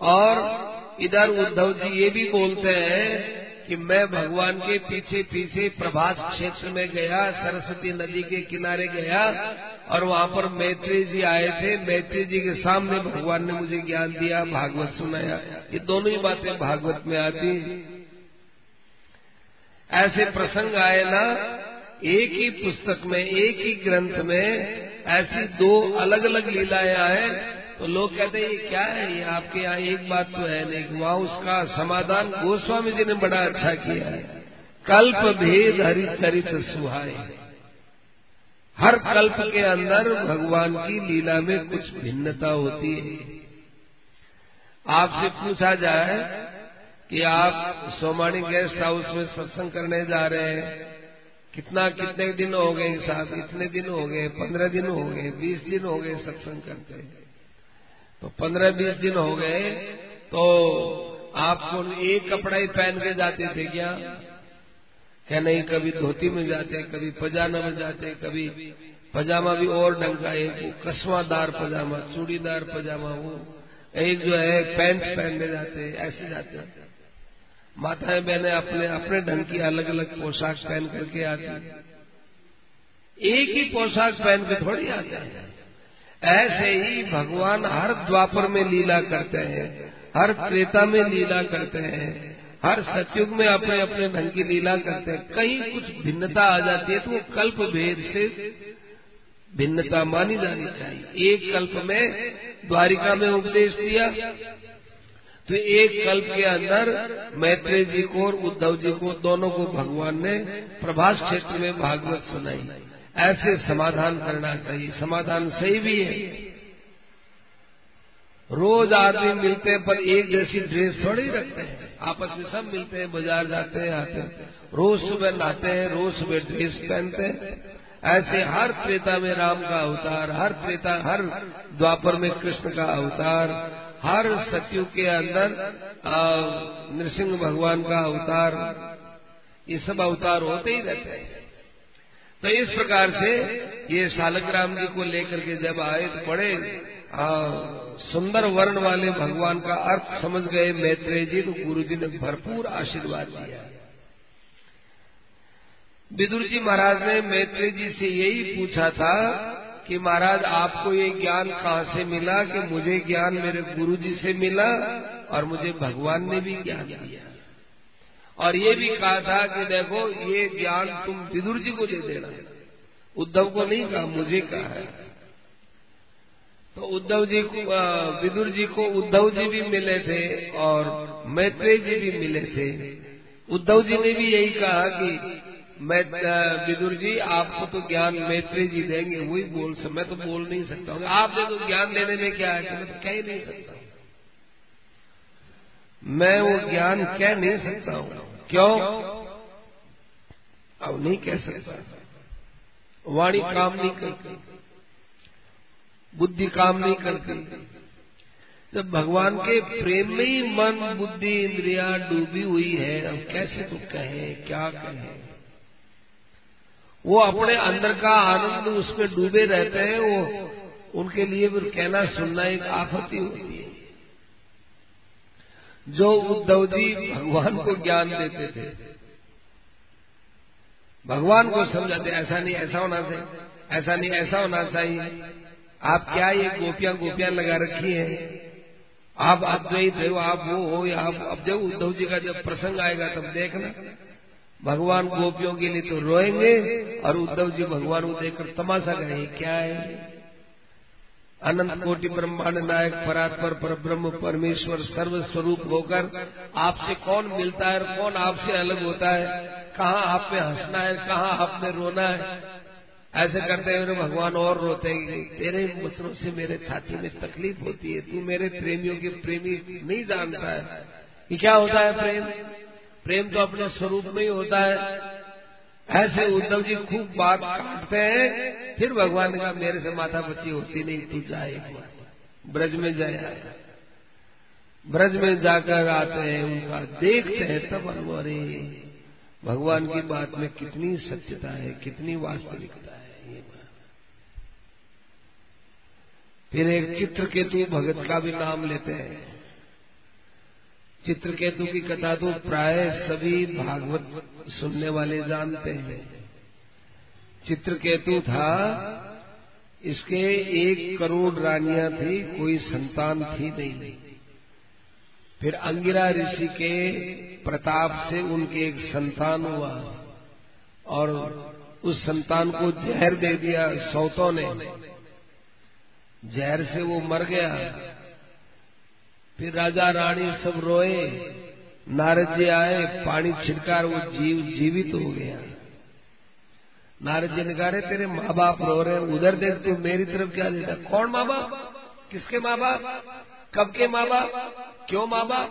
और इधर उद्धव जी ये भी बोलते हैं कि मैं भगवान के पीछे पीछे प्रभास क्षेत्र में गया, सरस्वती नदी के किनारे गया, और वहाँ पर मैत्री जी आए थे। मैत्री जी के सामने भगवान ने मुझे ज्ञान दिया, भागवत सुनाया। ये दोनों ही बातें भागवत में आती ऐसे प्रसंग आए ना एक ही पुस्तक में, एक ही ग्रंथ में ऐसी दो अलग अलग लीलाएँ आए तो लोग कहते हैं, ये क्या है? ये आपके यहाँ एक बात तो है नहीं। वहाँ उसका समाधान गोस्वामी जी ने बड़ा अच्छा किया है। कल्प भेद हरिचरित सुहाय हर कल्प के अंदर भगवान की लीला में कुछ भिन्नता होती है। आपसे पूछा जाए कि आप सोमानी गेस्ट हाउस में सत्संग करने जा रहे हैं कितना कितने दिन हो गए साहब? इतने दिन हो गए, पंद्रह दिन हो गए, बीस दिन हो गए सत्संग करते तो पंद्रह बीस दिन हो गए तो आपको एक कपड़ा ही पहन के जाते थे क्या? क्या नहीं, कभी धोती में जाते, कभी पजामा में जाते, कभी पजामा भी और ढंग का, एक कसवादार पजामा, चूड़ीदार पजामा, वो एक जो है, पैंट पहनने जाते, ऐसे जाते। हैं माताएँ बहने अपने अपने ढंग की अलग अलग पोशाक पहन करके आती एक ही पोशाक पहन के थोड़ी आते हैं। ऐसे ही भगवान हर द्वापर में लीला करते हैं, हर त्रेता में लीला करते हैं, हर सतयुग में अपने अपने ढंग की लीला करते हैं। कहीं कुछ भिन्नता आ जाती है तो कल्प भेद से भिन्नता मानी जानी चाहिए। एक कल्प में द्वारिका में उपदेश दिया तो एक कल्प के अंदर मैत्री जी को और उद्धव जी को, दोनों को भगवान ने प्रभास क्षेत्र में भागवत सुनाई। ऐसे समाधान करना चाहिए। समाधान सही भी है। रोज आदमी मिलते हैं, पर एक जैसी ड्रेस थोड़ी रखते हैं। आपस में सब मिलते हैं, बाज़ार जाते हैं, आते हैं। रोज सुबह नहाते हैं, रोज सुबह ड्रेस पहनते हैं। ऐसे हर त्रेता में राम का अवतार, हर त्रेता, हर द्वापर में कृष्ण का अवतार हर सत्यु के अंदर नृसिंह भगवान का अवतार, ये सब अवतार होते ही रहते हैं। तो इस प्रकार से ये शालग्राम जी को लेकर के जब आए तो बड़े सुंदर वर्ण वाले भगवान का अर्थ समझ गए। मैत्रेय जी तो गुरु जी ने भरपूर आशीर्वाद दिया। विदुर जी महाराज ने मैत्रेय जी से यही पूछा था कि महाराज, आपको ये ज्ञान कहाँ से मिला कि मुझे ज्ञान मेरे गुरु जी से मिला और मुझे भगवान ने भी ज्ञान दिया? और ये भी कहा था कि देखो, ये ज्ञान तुम विदुर जी को दे देना। उद्धव को नहीं कहा, मुझे कहा है। तो उद्धव जी को विदुर जी को उद्धव जी भी मिले थे और मैत्रेय जी भी मिले थे। उद्धव जी ने भी यही कहा कि मैं विदुर जी आपको तो ज्ञान मैत्री जी देंगे, वही बोल सकता मैं तो बोल नहीं सकता हूँ। आप देखो, ज्ञान देने में क्या है मैं तो कह ही नहीं सकता मैं वो ज्ञान कह नहीं सकता हूँ। क्यों? अब नहीं कह सकता। वाणी काम नहीं करती। बुद्धि काम नहीं करती। जब भगवान के प्रेम में ही मन, बुद्धि, इंद्रिया डूबी हुई है, अब कैसे तो कहे, क्या कहे? वो अपने अंदर का आनंद उसमें डूबे रहते हैं, वो उनके लिए फिर कहना सुनना एक आफती होती है। जो उद्धव जी भगवान को ज्ञान देते थे, भगवान को समझाते, ऐसा नहीं, ऐसा होना चाहिए, ऐसा नहीं, ऐसा होना चाहिए। आप क्या ये गोपियाँ गोपियाँ लगा रखी हैं? आप अद्वैत हो, आप वो हो, या आप अब जब उद्धव जी का जब प्रसंग आएगा, तब देखना। भगवान गोपियों के लिए तो रोएँगे और उद्धव जी भगवान को देखकर तमाशा करेंगे, क्या है? अनंत कोटि ब्रह्मांड नायक परात्पर पर ब्रह्म परमेश्वर सर्व स्वरूप होकर आपसे कौन मिलता है और कौन आपसे अलग होता है? कहाँ आप में हंसना है? कहाँ आप में रोना है? ऐसे करते हुए भगवान और रोते हैं तेरे वचनों से मेरे छाती में तकलीफ़ होती है, तू मेरे प्रेमियों के प्रेमी नहीं जानता है। कि क्या होता है प्रेम? प्रेम तो अपने स्वरूप में ही होता है। ऐसे उद्धव जी खूब बात काटते हैं, फिर भगवान का मेरे से माता बच्ची होती नहीं, तू जाए ब्रज में जाए ब्रज में जाकर आते हैं, उनका देखते हैं, तब अरे भगवान की बात में कितनी सत्यता है, कितनी वास्तविकता है, ये फिर एक चित्रकेतु भगत का भी नाम लेते हैं। चित्रकेतु की कथा तो प्राय सभी भागवत सुनने वाले जानते हैं। चित्रकेतु था, इसके एक करोड़ रानियाँ थी, कोई संतान थी नहीं। फिर अंगिरा ऋषि के प्रताप से उनके एक संतान हुआ और उस संतान को जहर दे दिया सौतों ने। जहर से वो मर गया। फिर राजा रानी सब रोए, नारद जी आए, पानी छिड़कार, वो जीव जीवित हो गया। नारद जी ने कहा तेरे माँ बाप रो रहे उधर देख, तू मेरी तरफ़ क्या देता कौन माँ बाप किसके माँ बाप कब के माँ बाप क्यों माँ बाप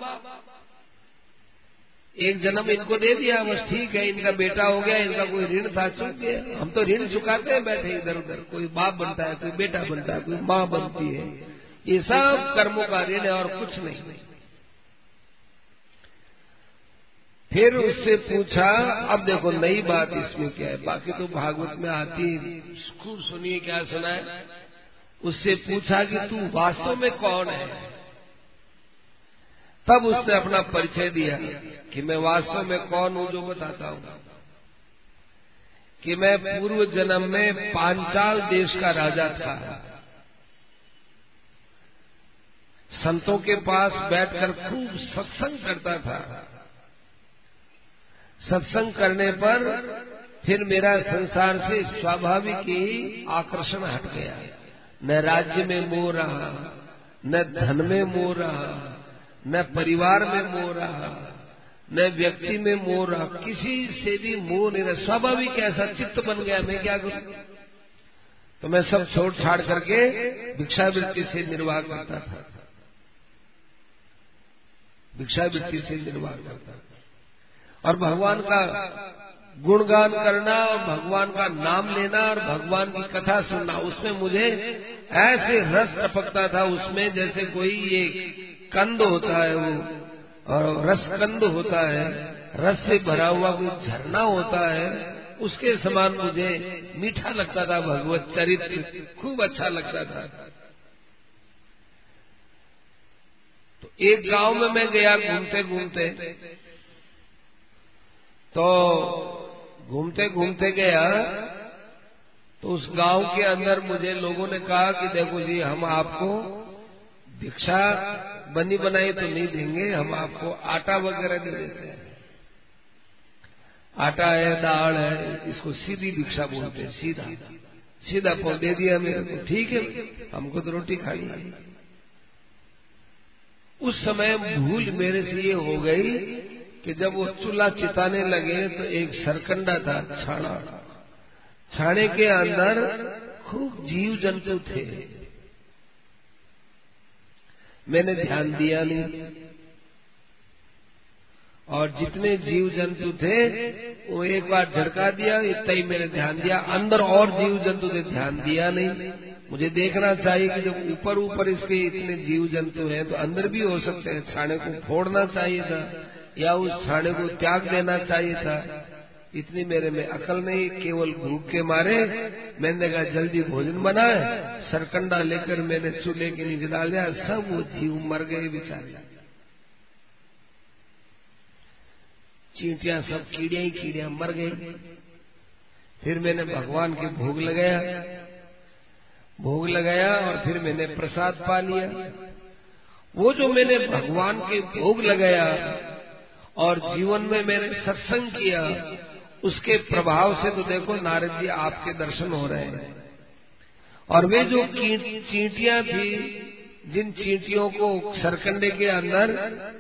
एक जन्म इनको दे दिया, बस ठीक है, इनका बेटा हो गया, इनका कोई ऋण था, चुक गया हम तो ऋण चुकाते हैं, बैठे इधर उधर कोई बाप बनता है, कोई बेटा बनता है, कोई माँ बनती है। ये सब कर्मों का ऋण है और कुछ नहीं। फिर उससे पूछा, अब देखो नई बात इसमें क्या है? बाकी तो भागवत में आती खूब सुनिए क्या सुना है। उससे पूछा कि तू वास्तव में कौन है? तब उसने अपना परिचय दिया कि मैं वास्तव में कौन हूँ जो बताता हूँ। कि मैं पूर्व जन्म में पांचाल देश का राजा था। संतों के पास बैठकर खूब सत्संग करता था। सत्संग करने पर फिर मेरा संसार से स्वाभाविक ही आकर्षण हट गया। न राज्य में मोह रहा, न धन में मोह रहा, न परिवार में मोह रहा, न व्यक्ति में मोह रहा, किसी से भी मोह नहीं रहा। स्वाभाविक ऐसा चित्त बन गया, मैं क्या करूँ? तो मैं सब छोड़ छाड़ करके भिक्षावृत्ति से निर्वाह करता था। भिक्षावृत्ति से निर्वाह करता था और भगवान का गुणगान करना, और भगवान का नाम लेना, और भगवान की कथा सुनना, उसमें मुझे ऐसे रस टपकता था, उसमें जैसे कोई ये कंद होता है वो, और रस कंद होता है, रस से भरा हुआ कोई झरना होता है, उसके समान मुझे मीठा लगता था, भगवत चरित्र खूब अच्छा लगता था तो एक गाँव में मैं गया घूमते घूमते तो घूमते घूमते गया तो उस गाँव के अंदर मुझे लोगों ने कहा कि देखो जी, हम आपको भिक्षा बनी बनाई तो नहीं देंगे, हम आपको आटा वगैरह दे देते हैं। आटा है, दाल है, इसको सीधी भिक्षा बोलते हैं, सीधा। सीधा पौ दे दिया मेरे को, ठीक है, हमको तो रोटी खाई उस समय भूल मेरे से ये हो गई कि जब वो चूल्हा चिताने लगे तो एक सरकंडा था छाना छाने के अंदर खूब जीव जंतु थे। मैंने ध्यान दिया नहीं। और जितने जीव जंतु थे, वो एक बार झड़का दिया, इतना ही मैंने ध्यान दिया। अंदर और जीव जंतु थे, ध्यान दिया नहीं। मुझे देखना चाहिए कि जब ऊपर ऊपर इसके इतने जीव जंतु हैं तो अंदर भी हो सकते हैं। छाने को फोड़ना चाहिए था, या उस छाने को त्याग देना चाहिए था। इतनी मेरे में अकल नहीं, केवल भूख के मारे। मैंने कहा, जल्दी भोजन बनाए। सरकंडा लेकर मैंने चूल्हे के नीचे डाल दिया, सब वो जीव मर गए बेचारे। चींटियाँ सब कीड़िया ही कीड़िया, मर गई। फिर मैंने भगवान के भोग लगाया। भोग लगाया और फिर मैंने प्रसाद पा लिया। वो जो मैंने भगवान के भोग लगाया और जीवन में मैंने सत्संग किया, उसके प्रभाव से तो देखो नारद जी आपके दर्शन हो रहे हैं। और वे जो चींटियाँ थी जिन चींटियों को सरकंडे के अंदर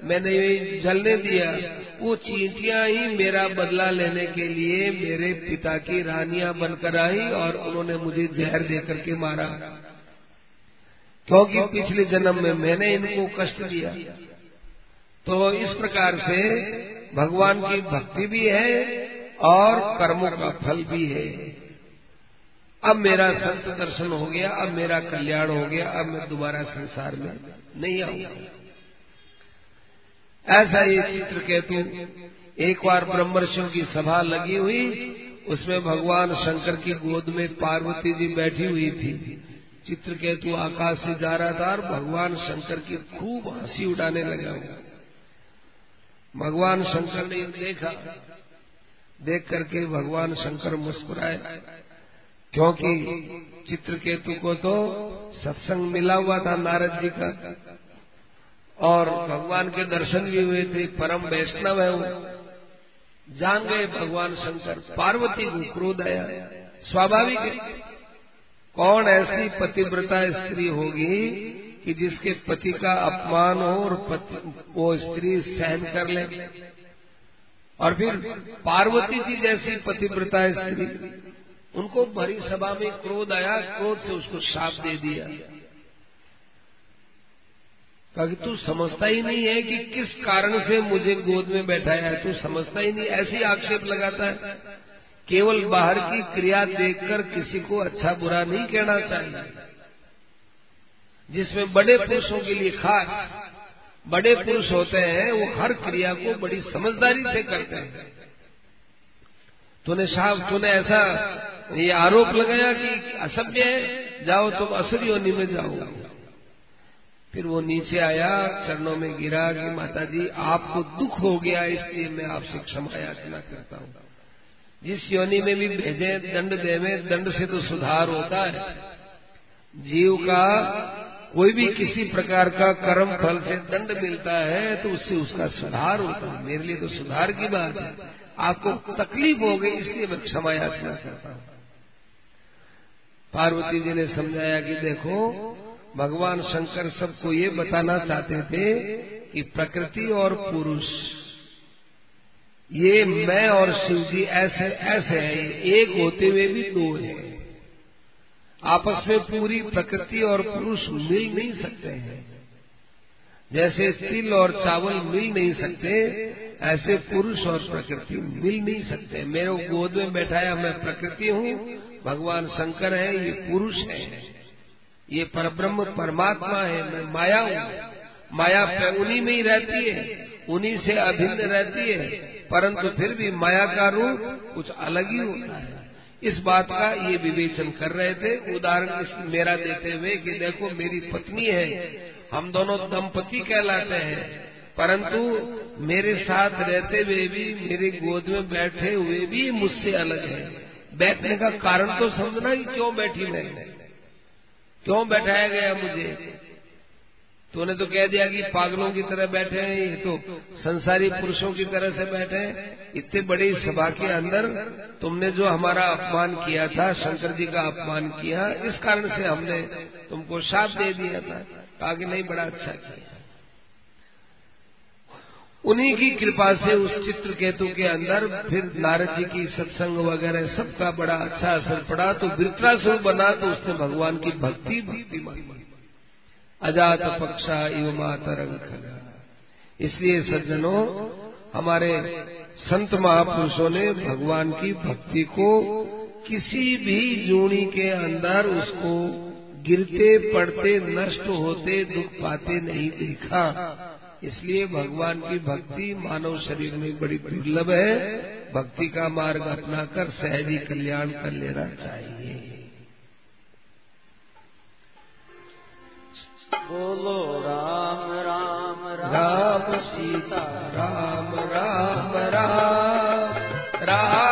मैंने जलने दिया, वो चींटियाँ ही मेरा बदला लेने के लिए मेरे पिता की रानियाँ बनकर आई और उन्होंने मुझे जहर देकर के मारा। क्योंकि पिछले जन्म में मैंने इनको कष्ट दिया। तो इस प्रकार से भगवान की भक्ति भी है और कर्मों का फल भी है। अब मेरा संत दर्शन हो गया, अब मेरा कल्याण हो गया, अब मैं दोबारा संसार में नहीं आऊँगा। ऐसा ये चित्र केतु, एक बार ब्रह्मर्षियों की सभा लगी हुई, उसमें भगवान शंकर की गोद में पार्वती जी बैठी हुई थी। चित्र चित्रकेतु आकाश से जा रहा था और भगवान शंकर की खूब हँसी उड़ाने लगा। भगवान शंकर ने देखा, देख करके भगवान शंकर मुस्कुराए। क्योंकि चित्रकेतु को तो सत्संग मिला हुआ था नारद जी का। और भगवान के दर्शन भी हुए थे परम वैष्णव है वो। जान गए भगवान शंकर पार्वती को क्रोध आया। स्वाभाविक कौन ऐसी पतिव्रता स्त्री होगी कि जिसके पति का अपमान हो और पति, वो स्त्री सहन कर ले? और फिर पार्वती जी जैसी पतिव्रता स्त्री उनको भरी सभा में क्रोध आया, क्रोध से उसको शाप दे दिया। कहा तू समझता ही नहीं है कि किस कारण से मुझे गोद में बैठाया है। तू समझता ही नहीं, ऐसी आक्षेप लगाता है। केवल बाहर की क्रिया देखकर किसी को अच्छा बुरा नहीं कहना चाहिए। जिसमें बड़े पुरुषों के लिए खास, बड़े पुरुष होते हैं, वो हर क्रिया को बड़ी समझदारी से करते हैं। तूने साहब, तूने ऐसा ये आरोप लगाया कि असभ्य है, जाओ तुम असुर योनि में जाओ। फिर वो नीचे आया, चरणों में गिरा कि माता जी आपको दुख हो गया, इसलिए मैं आपसे क्षमा याचना करता हूँ। जिस योनि में भी भेजे, दंड देवे, दंड से तो सुधार होता है। जीव का कोई भी किसी प्रकार का कर्म फल से दंड मिलता है तो उससे उसका सुधार होता है। मेरे लिए तो सुधार की बात है। आपको तकलीफ़ हो गई, इसलिए मैं क्षमा याचना करता हूँ। पार्वती जी ने समझाया कि देखो, भगवान शंकर सबको ये बताना चाहते थे कि प्रकृति और पुरुष, ये मैं और शिव जी ऐसे ऐसे हैं एक होते हुए भी दो हैं। आपस में पूरी प्रकृति और पुरुष मिल नहीं सकते हैं। जैसे तिल और चावल मिल नहीं सकते ऐसे पुरुष और प्रकृति मिल नहीं सकते। मेरे गोद में बैठाया मैं प्रकृति हूँ, भगवान शंकर है, ये पुरुष है। ये परब्रह्म परमात्मा है, मैं माया हूँ। माया उन्हीं में ही रहती है, उन्हीं से अभिन्न रहती है, परंतु फिर भी माया का रूप कुछ अलग ही होता है। इस बात का ये विवेचन कर रहे थे। उदाहरण मेरा देते हुए कि देखो, मेरी पत्नी है, हम दोनों दंपति कहलाते हैं। परंतु मेरे साथ रहते हुए भी, मेरी गोद में बैठे हुए भी मुझसे अलग है। बैठने का कारण तो समझना कि क्यों बैठी मैं? क्यों बैठाया गया मुझे? तूने तो कह दिया कि पागलों की तरह बैठे हैं, ये तो संसारी पुरुषों की तरह से बैठे हैं। इतने बड़ी सभा के अंदर तुमने जो हमारा अपमान किया था, शंकर जी का अपमान किया, इस कारण से हमने तुमको साफ़ दे दिया था कि नहीं बड़ा अच्छा किया उन्हीं की कृपा से उस चित्र केतु के अंदर फिर नारद जी की सत्संग वगैरह सबका बड़ा अच्छा असर पड़ा तो वृत्रासुर बना तो उसने भगवान की भक्ति मानी अजात पक्षा इव मातरंग इसलिए सज्जनों, हमारे संत महापुरुषों ने भगवान की भक्ति को किसी भी जूनी के अंदर उसको गिरते, पड़ते, नष्ट होते, दुख पाते नहीं देखा। इसलिए भगवान की भक्ति मानव शरीर में बड़ी दुर्लभ है। भक्ति का मार्ग अपनाकर सहजी कल्याण कर लेना चाहिए। बोलो राम राम राम। सीता राम राम राम। राम